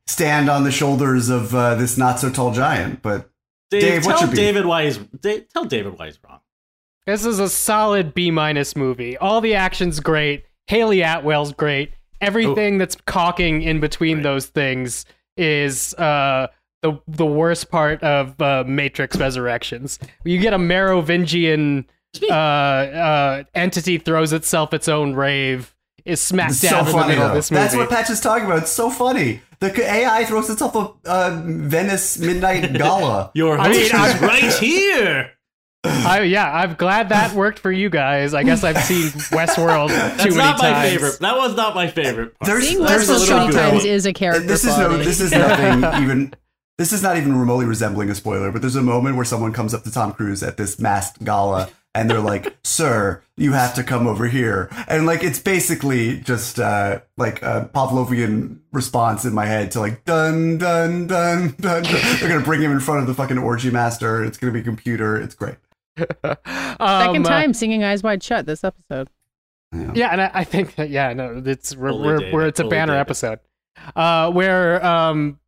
stand on the shoulders of uh, this not so tall giant. But Dave, Dave, what's tell? David why he's Dave, tell David why he's wrong. This is a solid B minus movie. All the action's great. Hayley Atwell's great. Everything that's caulking in between Right. those things is uh, the the worst part of uh, Matrix Resurrections. You get a Merovingian uh, uh, entity throws itself its own rave. Is smack It's dab so in the funny middle though. of this movie. That's what Patch is talking about. It's so funny. The AI throws itself a uh, Venice Midnight Gala. Your I mean, host I- is right here. I, yeah, I'm glad that worked for you guys. I guess I've seen Westworld too That's many not my times. favorite. That was not my favorite. Part. There's- Seeing there's Westworld little twenty bit of- times is a character this is no. This is nothing even. This is not even remotely resembling a spoiler. But there's a moment where someone comes up to Tom Cruise at this masked gala, and they're like, "Sir, you have to come over here." And like, it's basically just uh, like a Pavlovian response in my head to like, "Dun dun dun dun." dun. They're gonna bring him in front of the fucking orgy master. It's gonna be computer. It's great. Second Um, uh, time singing Eyes Wide Shut this episode. Yeah, and I, I think that yeah, no, it's we're, we're, we're it's a banner David. episode, uh, where um,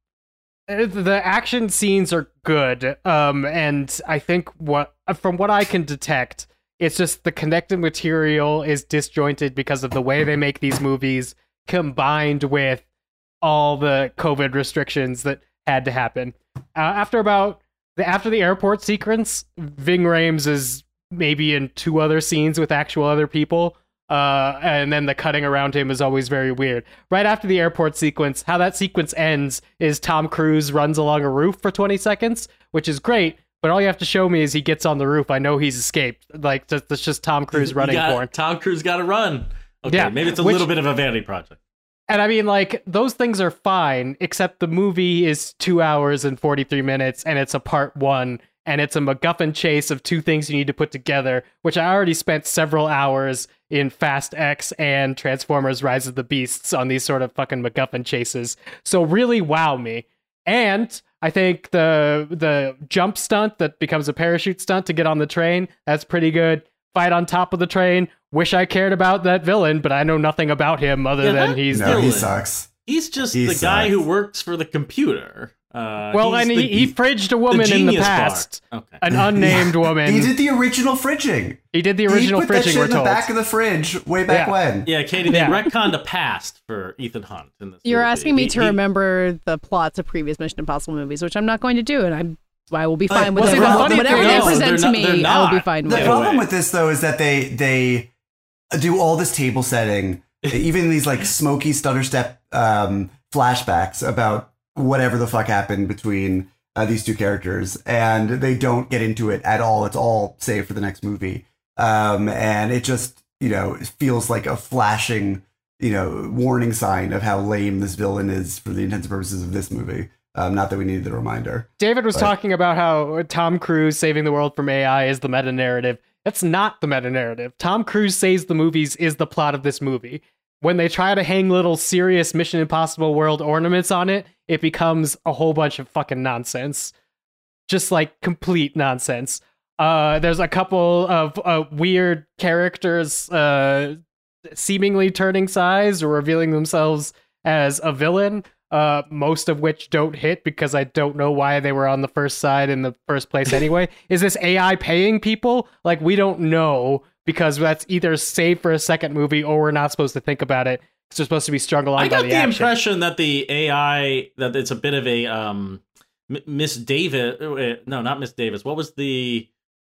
the action scenes are good, um, and I think what from what I can detect, it's just the connected material is disjointed because of the way they make these movies, combined with all the COVID restrictions that had to happen. Uh, after about the after the airport sequence, Ving Rhames is maybe in two other scenes with actual other people. Uh, and then the cutting around him is always very weird. Right after the airport sequence, how that sequence ends is Tom Cruise runs along a roof for 20 seconds, which is great. But all you have to show me is he gets on the roof. I know he's escaped. Like that's, just Tom Cruise running got- for him. Tom Cruise got to run. Okay, Yeah, maybe it's a which- little bit of a vanity project. And I mean, like, those things are fine, except the movie is two hours and 43 minutes, and it's a part one, and it's a MacGuffin chase of two things you need to put together, which I already spent several hours in Fast X and Transformers Rise of the Beasts on these sort of fucking MacGuffin chases. So really wow me. And I think the the jump stunt that becomes a parachute stunt to get on the train, that's pretty good. Fight on top of the train. Wish I cared about that villain, but I know nothing about him other Yeah, than he's No, the he sucks. He's just He the guy who works for the computer. Uh, Well, he's and the- he, he fridged a woman in the past, Okay. an unnamed woman. He did the original fridging. He did the original he put that fridging. shit We're in the told. back of the fridge way back Yeah. when. Yeah, Katey, they Yeah. retconned the past for Ethan Hunt in this. You're movie. asking me He- to he- remember the plots of previous Mission Impossible movies, which I'm not going to do, and I'm I will be fine with well, whatever, the whatever they is- present they're to me. they're I will be not. fine The with. Yeah. it. problem with this though is that they they do all this table setting, even these like smoky stutter step um, flashbacks about whatever the fuck happened between uh, these two characters, and they don't get into it at all. It's all saved for the next movie, um, and it just you know feels like a flashing you know warning sign of how lame this villain is for the intents and purposes of this movie. Um, not that we needed the reminder. David was But- talking about how Tom Cruise saving the world from AI is the meta narrative. That's not the meta narrative. Tom Cruise saves the movies is the plot of this movie. When they try to hang little serious Mission Impossible world ornaments on it, it becomes a whole bunch of fucking nonsense. Just like complete nonsense. Uh, there's a couple of uh, weird characters uh, seemingly turning sides or revealing themselves as a villain uh, most of which don't hit because I don't know why they were on the first side in the first place anyway. Is this AI paying people? Like, we don't know because that's either saved for a second movie or we're not supposed to think about it. It's just supposed to be strung along I by got the, the, action. impression that the AI that it's a bit of a um Miss Davis. uh, No, not Miss Davis. What was the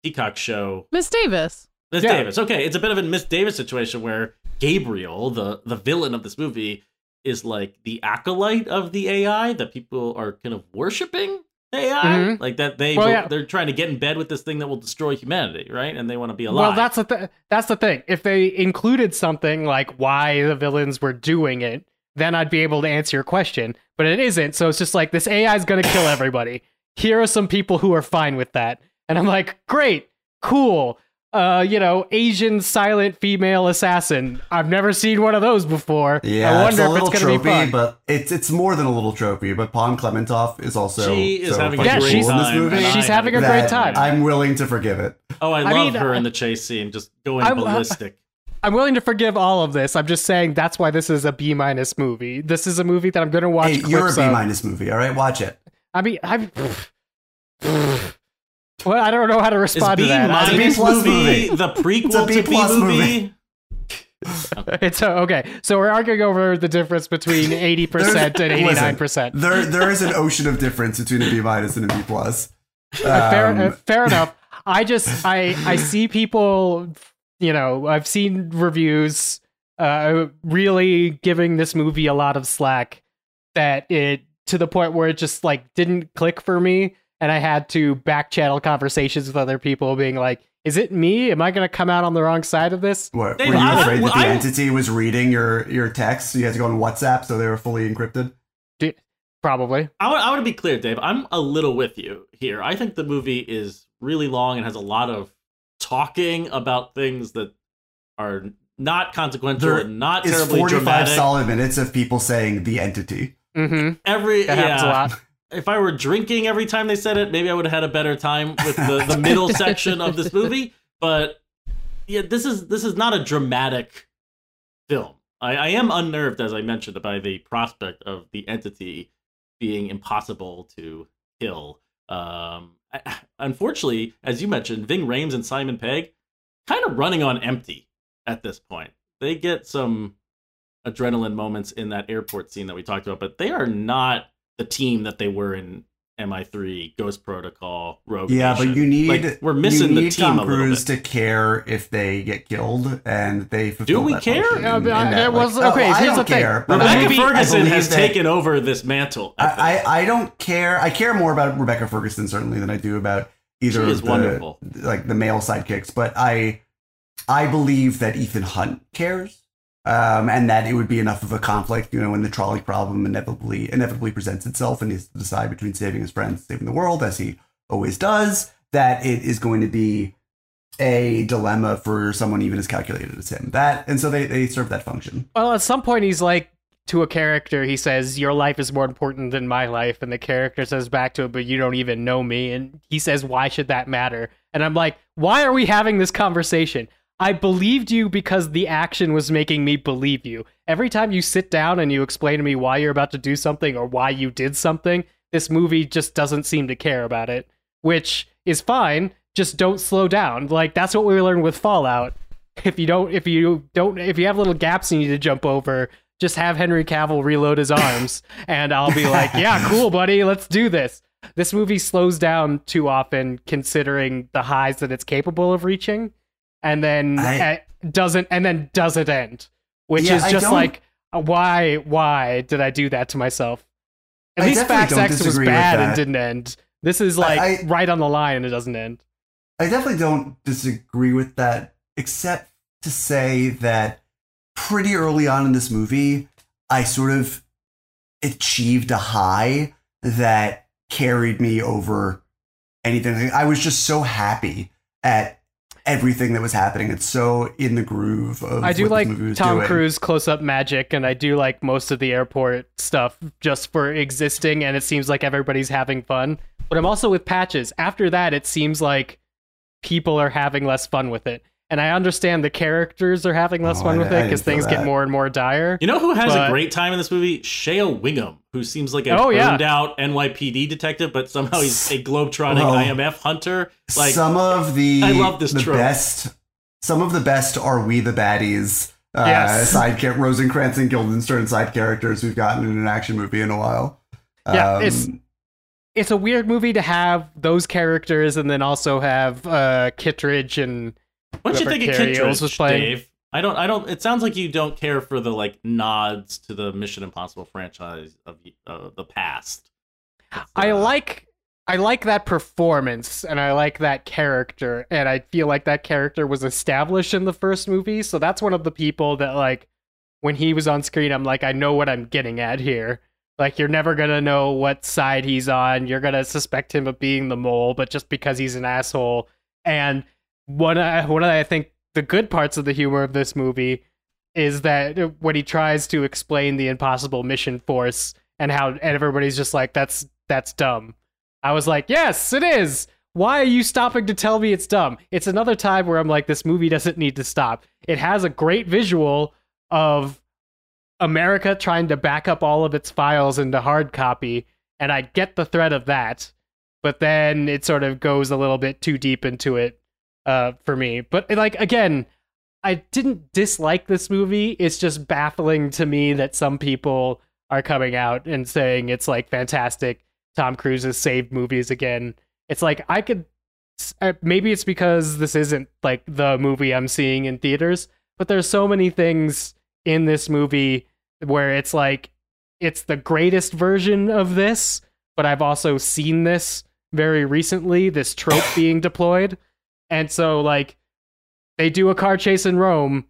Peacock show. Miss Davis. Miss Yeah. Davis. Okay, it's a bit of a Miss Davis situation where Gabriel, the the villain of this movie, is like the acolyte of the AI that people are kind of worshiping the AI, Mhm. like that they Well, yeah. they're trying to get in bed with this thing that will destroy humanity, right? And they want to be alive. Well, that's the th- that's the thing. If they included something like why the villains were doing it, then I'd be able to answer your question. But it isn't. So it's just like this AI is going to kill everybody. Here are some people who are fine with that, and I'm like, great, cool. Uh, you know, Asian silent female assassin. I've never seen one of those before. Yeah, I it's wonder a if little it's going to be tropey, fun. but it's it's more than a little tropey. But Pom Klementieff is also She is so having a fucking great cool in this time, movie. She's having a a great time. I'm willing to forgive it. oh, I, I love mean, her uh, in the chase scene, just going I'm- uh, ballistic. I'm willing to forgive all of this. I'm just saying that's why this is a B minus movie. This is a movie that I'm going to watch. Hey, you're a clips B minus movie. All right, watch it. I mean, I'm. Well, I don't know how to Is respond B to that. I It's a mean, B minus plus movie, movie. the prequel It's a B to B plus movie? movie. it's uh, okay. So we're arguing over the difference between eighty percent and eighty nine percent. There, there is an ocean of difference between a B minus and a B plus. Fair, Um, uh, fair enough. I just I I see people. You know, I've seen reviews uh, really giving this movie a lot of slack. That it to the point where it just like didn't click for me, and I had to back channel conversations with other people, being like, "Is it me? Am I going to come out on the wrong side of this?" What, were you I- afraid that the I- entity was reading your your text? So you had to go on WhatsApp, so they were fully encrypted. Probably. I want, I want to be clear, Dave. I'm a little with you here. I think the movie is really long and has a lot of talking about things that are not consequential There and not It's terribly 45 dramatic. solid minutes of people saying the entity. Mm-hmm. Every That happens a lot. If I were drinking every time they said it, maybe I would have had a better time with the, the middle section of this movie. But yeah, this is this is not a dramatic film. I, I am unnerved, as I mentioned, by the prospect of the entity being impossible to kill. Um, I- unfortunately, as you mentioned, Ving Rhames and Simon Pegg kind of running on empty at this point. They get some adrenaline moments in that airport scene that we talked about, but they are not the team that they were in MI3, Ghost Protocol, Rogue Yeah, Nation. but you need Like, we're missing you the team Tom a little Cruise bit. to care if they get killed, and they do we that care? function Yeah, in- but in that, was- like, okay, oh, I here's don't the thing. care, Rebecca believe- Ferguson has that- taken over this mantle. I. I, I, I don't care. I care more about Rebecca Ferguson certainly than I do about either She is of the, wonderful. like the male sidekicks. But I I believe that Ethan Hunt cares, um, and that it would be enough of a conflict, you know, when the trolley problem inevitably inevitably presents itself, and he has to decide between saving his friends, saving the world, as he always does. That it is going to be a dilemma for someone even as calculated as him. That and so they they serve that function. Well, at some point, he's like to a character, he says, Your life is more important than my life. And the character says back to him, But you don't even know me. And he says, Why should that matter? And I'm like, Why are we having this conversation? I believed you because the action was making me believe you. Every time you sit down and you explain to me why you're about to do something or why you did something, this movie just doesn't seem to care about it, which is fine. Just don't slow down. Like that's what we learned with Fallout. If you don't, if you don't, if you have little gaps you need to jump over, just have Henry Cavill reload his arms, and I'll be like, yeah, cool, buddy, let's do this. This movie slows down too often, considering the highs that it's capable of reaching, and then I- doesn't, and then doesn't end, which Yeah, is just like, uh, why, why did I do that to myself? At I least Fast X was bad and didn't end. This is like I- right on the line and it doesn't end. I definitely don't disagree with that, except to say that pretty early on in this movie, I sort of achieved a high that carried me over anything. I was just so happy at everything that was happening. It's so in the groove of I do like this movie was Tom doing. Cruise close up magic, and I do like most of the airport stuff just for existing, and it seems like everybody's having fun. But I'm also with Patches. After that, it seems like people are having less fun with it. And I understand the characters are having less Oh, fun I- with I it because feel things get more and more dire. You know who has But- a great time in this movie? Shea Whigham, who seems like a Oh, yeah. burned out NYPD detective, but somehow he's a globetrotting Well, IMF hunter. Like some of the I love this the trope. best some of the best are we the baddies uh Yes. side char- Rosencrantz and Guildenstern side characters we've gotten in an action movie in a while Yeah, Um, it's- it's a weird movie to have those characters and then also have uh Kittredge and What you think of Kittredge, was playing. Dave? I don't. I don't. It sounds like you don't care for the like nods to the Mission Impossible franchise of uh, the past. I Uh, like I like that performance and I like that character and I feel like that character was established in the first movie so that's one of the people that like when he was on screen I'm like I know what I'm getting at here like you're never to know what side he's on you're to suspect him of being the mole but just because he's an asshole and one of, one I think the good parts of the humor of this movie is that when he tries to explain the impossible mission force and how and everybody's just like that's that's dumb. I was like, "Yes, it is. Why are you stopping to tell me it's dumb?" It's another time where I'm like this movie doesn't need to stop. It has a great visual of America trying to back up all of its files into hard copy, and I get the threat of that, but then it sort of goes a little bit too deep into it uh, for me. But like again, I didn't dislike this movie. It's just baffling to me that some people are coming out and saying it's like fantastic. Tom Cruise has saved movies again. It's like I could uh, maybe it's because this isn't like the movie I'm seeing in theaters, but there's so many things in this movie where it's like it's the greatest version of this, but I've also seen this very recently, this trope being deployed. And so like they do a car chase in Rome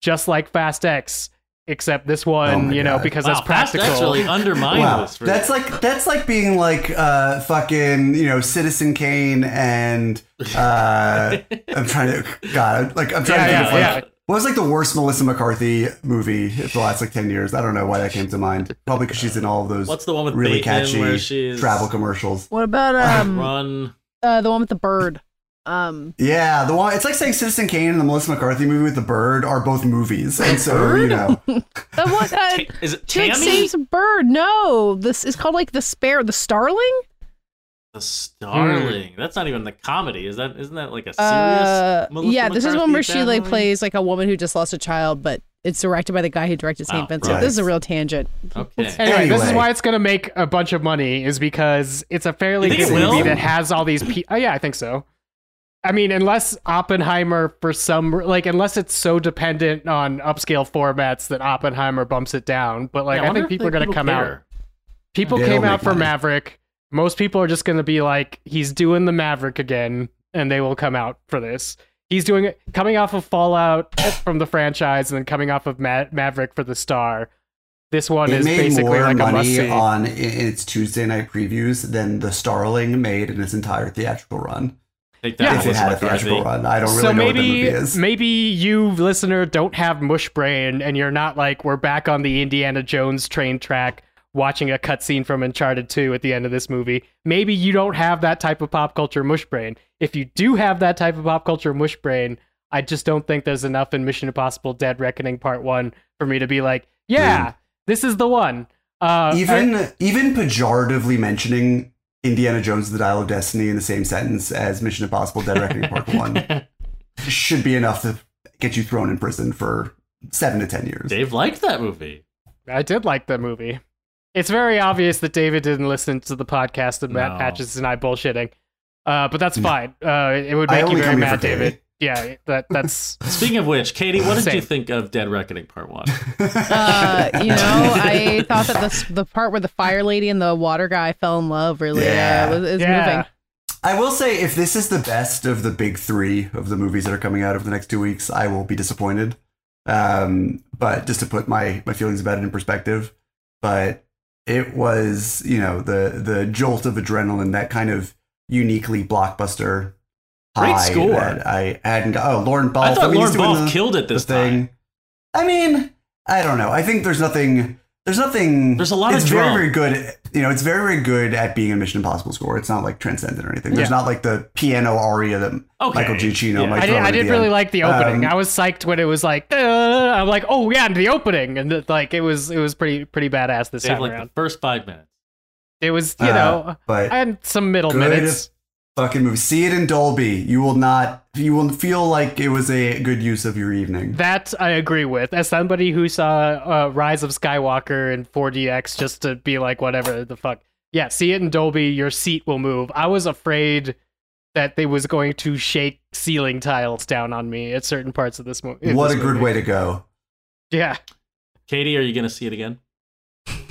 just like Fast X, except this one, Oh you know, God. because wow, that's practical. That's really undermined Wow, this. For that's like that's like being like uh fucking you know Citizen Kane and uh I'm trying to God like I'm trying Yeah, to think yeah, of like yeah. what was like the worst Melissa McCarthy movie of the last like ten years? I don't know why that came to mind. Probably because she's in all of those What's the one with really Bateman catchy travel commercials. What about um run? uh, the one with the bird? Um, Yeah, the one it's like saying Citizen Kane and the Melissa McCarthy movie with the bird are both movies, and so you know the one uh, Ta- Is it she like Tammy? saves a bird. No, this is called like the spare, the starling. The Starling. That's not even the comedy. Is that? Isn't that like a serious? Uh, Melissa yeah, this is one where she like movie? plays like a woman who just lost a child, but it's directed by the guy who directed Saint Oh, Vincent. right. This is a real tangent. Okay. Anyway, this is why it's gonna make a bunch of money, is because it's a fairly good movie that has all these. Pe- oh yeah, I think so. I mean, unless Oppenheimer, for some like, unless it's so dependent on upscale formats that Oppenheimer bumps it down. But like, Yeah, I, wonder think people are gonna people come out. People Yeah, came out for money. Maverick. Most people are just gonna be like, he's doing the Maverick again, and they will come out for this. He's doing it coming off of Fallout from the franchise, and then coming off of Ma- Maverick for the Star. This one it is made basically more like a must see on its Tuesday night previews than the Starling made in its entire theatrical run. Take Yeah. that, if it had a McCarthy. theatrical run, I don't really so know what that maybe movie is. maybe you listener don't have mush brain and you're not like we're back on the Indiana Jones train track watching a cutscene from Uncharted 2 at the end of this movie. Maybe you don't have that type of pop culture mush brain. If you do have that type of pop culture mush brain, I just don't think there's enough in Mission Impossible Dead Reckoning Part 1 for me to be like, yeah, this is the one. Uh, even even pejoratively mentioning Indiana Jones: The Dial of Destiny in the same sentence as Mission Impossible: Dead Reckoning Part One should be enough to get you thrown in prison for seven to ten years. Dave liked that movie. I did like that movie. It's very obvious that David didn't listen to the podcast of Matt No. Patches and I bullshitting. Uh, but that's fine. Uh, it would make you very mad. David. Yeah, that that's Speaking of which, Katey, what did you think of Dead Reckoning Part One? Uh, you know, I thought that this the part where the fire lady and the water guy fell in love really Yeah. uh, was, is yeah. moving. I will say, if this is the best of the big three of the movies that are coming out over the next two weeks, I will be disappointed. Um, but just to put my my feelings about it in perspective, but it was you know the the jolt of adrenaline that kind of uniquely blockbuster Great high score. that I hadn't. Oh, Lorne Balfe. I thought mean, Lauren doing Ball the- killed it this thing. time. I mean, I don't know. I think there's nothing. There's nothing. There's a lot It's very, drum. very good. You know, it's very, very good at being a Mission Impossible score. It's not like transcendent or anything. There's Yeah. not like the piano aria that Okay. Michael Giacchino Yeah. might I did. in I did the really end. like the opening. Um, I was psyched when it was like, uh, I'm like, oh yeah, the opening, and it, like it was, it was pretty, pretty badass this Dave time like around. the first five minutes. It was, you Uh, know, but I had some middle good minutes. Fucking movie. See it in Dolby. You will not. You will feel like it was a good use of your evening. That I agree with. As somebody who saw uh, Rise of Skywalker in 4DX just to be like, whatever the fuck, Yeah, see it in Dolby, your seat will move. I was afraid that they was going to shake ceiling tiles down on me at certain parts of this movie. What a good way to go. Yeah. Katey, are you going to see it again?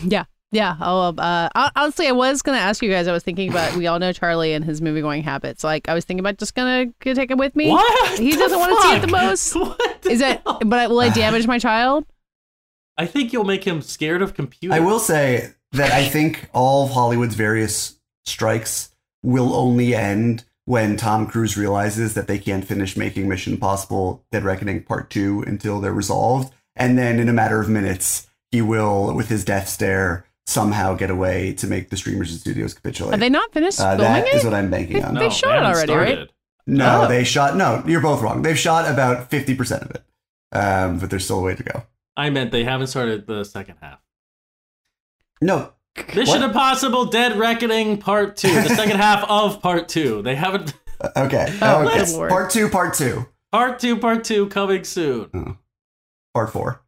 Yeah. Yeah. Oh, uh, honestly, I was gonna ask you guys. I was thinking about. We all know Charlie and his movie going habits. Like, I was thinking about just gonna, gonna take him with me. What? He the doesn't want to see it the most. What the Is it? hell? But I, will I damage my child? I think you'll make him scared of computers. I will say that I think all of Hollywood's various strikes will only end when Tom Cruise realizes that they can't finish making Mission Impossible Dead Reckoning Part 2 until they're resolved. And then in a matter of minutes, he will, with his death stare, somehow get away to make the streamers and studios capitulate. Have they not finished uh, filming that it? is what I'm banking on. They No, shot it haven't already, right? No, Oh. they shot. No, you're both wrong. They've shot about 50% of it. Um, but there's still a way to go. I meant they haven't started the second half. No, Mission What? Impossible Dead Reckoning Part 2, the second half of Part 2. They haven't. Uh, okay. Oh, okay. lord. Part two, part two, Part 2, Part 2 coming soon. part four.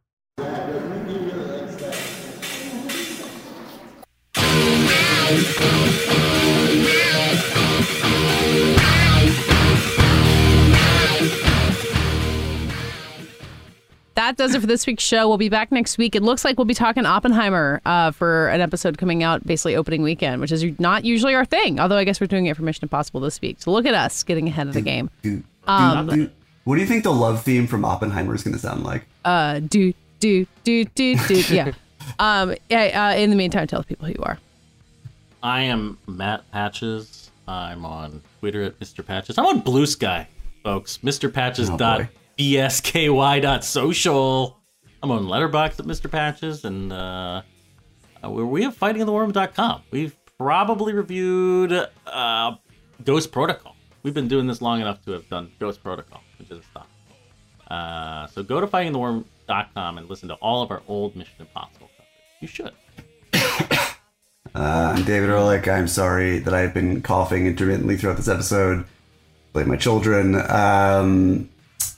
That does it for this week's show. We'll be back next week. It looks like we'll be talking Oppenheimer uh, for an episode coming out basically opening weekend, which is not usually our thing. Although I guess we're doing it for Mission Impossible this week. So look at us getting ahead of the game. Do, Um, do, do, what do you think the love theme from Oppenheimer is going to sound like? Uh, do do do do do. Yeah. Um. Yeah. Uh, in the meantime, tell people who you are. I am Matt Patches. I'm on Twitter at Mr. Patches. I'm on Blue Sky, folks. Mr. Patches Oh, dot bsky dot social. I'm on Letterboxd at Mr. Patches, and uh, uh, we have fightinginthewarroom.com. We've probably reviewed uh, Ghost Protocol. We've been doing this long enough to have done Ghost Protocol, which is a stop. Uh, so go to fightingtheworm.com and listen to all of our old Mission Impossible coverage. You should. Uh, I'm David Ehrlich. I'm sorry that I've been coughing intermittently throughout this episode. Blame my children. Um,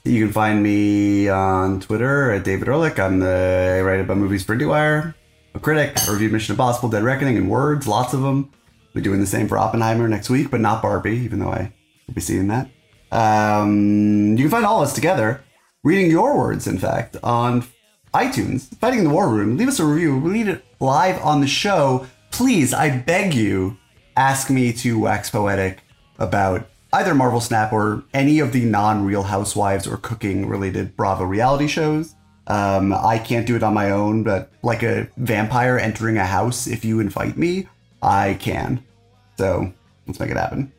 you can find me on Twitter at David Ehrlich. I'm the I write about movies for IndieWire. A critic. I review Mission Impossible: Dead Reckoning in words, lots of them. We're doing the same for Oppenheimer next week, but not Barbie, even though I will be seeing that. Um, you can find all of us together, reading your words, in fact, on iTunes, Fighting in the War Room. Leave us a review. We read it live on the show. Please, I beg you, ask me to wax poetic about either Marvel Snap or any of the non Real Housewives or cooking related Bravo reality shows. Um, I can't do it on my own, but like a vampire entering a house, if you invite me, I can. So let's make it happen.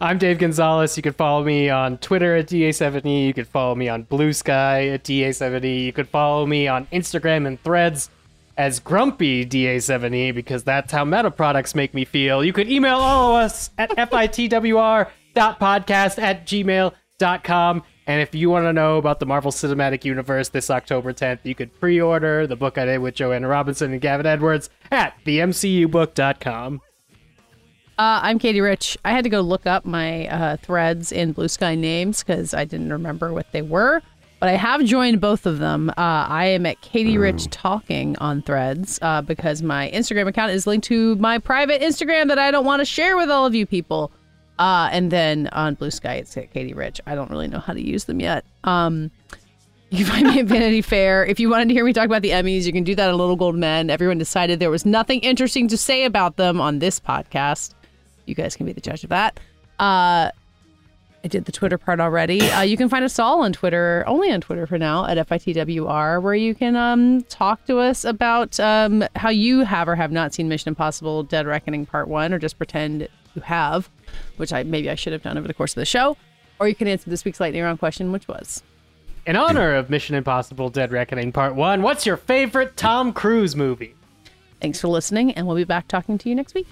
I'm Dave Gonzalez. You can follow me on Twitter at DA7E. You can follow me on Blue Sky at DA7E. You can follow me on Instagram and threads as Grumpy DA7E because that's how meta products make me feel. You can email all of us at fitwr.podcast at gmail.com. And if you want to know about the Marvel Cinematic Universe this October 10th, you could pre order the book I did with Joanna Robinson and Gavin Edwards at themcubook.com. Uh, I'm Katey Rich. I had to go look up my uh, threads in Blue Sky names because I didn't remember what they were. But I have joined both of them. Uh, I am at Katey Rich Talking on threads uh, because my Instagram account is linked to my private Instagram that I don't want to share with all of you people. Uh, and then on Blue Sky, it's at Katey Rich. I don't really know how to use them yet. Um, you can find me at Vanity Fair. If you wanted to hear me talk about the Emmys, you can do that at Little Gold Men. Everyone decided there was nothing interesting to say about them on this podcast. You guys can be the judge of that. Uh, I did the Twitter part already. Uh, you can find us all on Twitter, only on Twitter for now, at FITWR, where you can um, talk to us about um, how you have or have not seen Mission Impossible Dead Reckoning Part 1, or just pretend you have, which I maybe I should have done over the course of the show. Or you can answer this week's lightning round question, which was In honor of Mission Impossible Dead Reckoning Part 1, what's your favorite Tom Cruise movie? Thanks for listening, and we'll be back talking to you next week.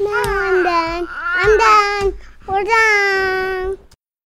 Now I'm done. I'm done. We're done.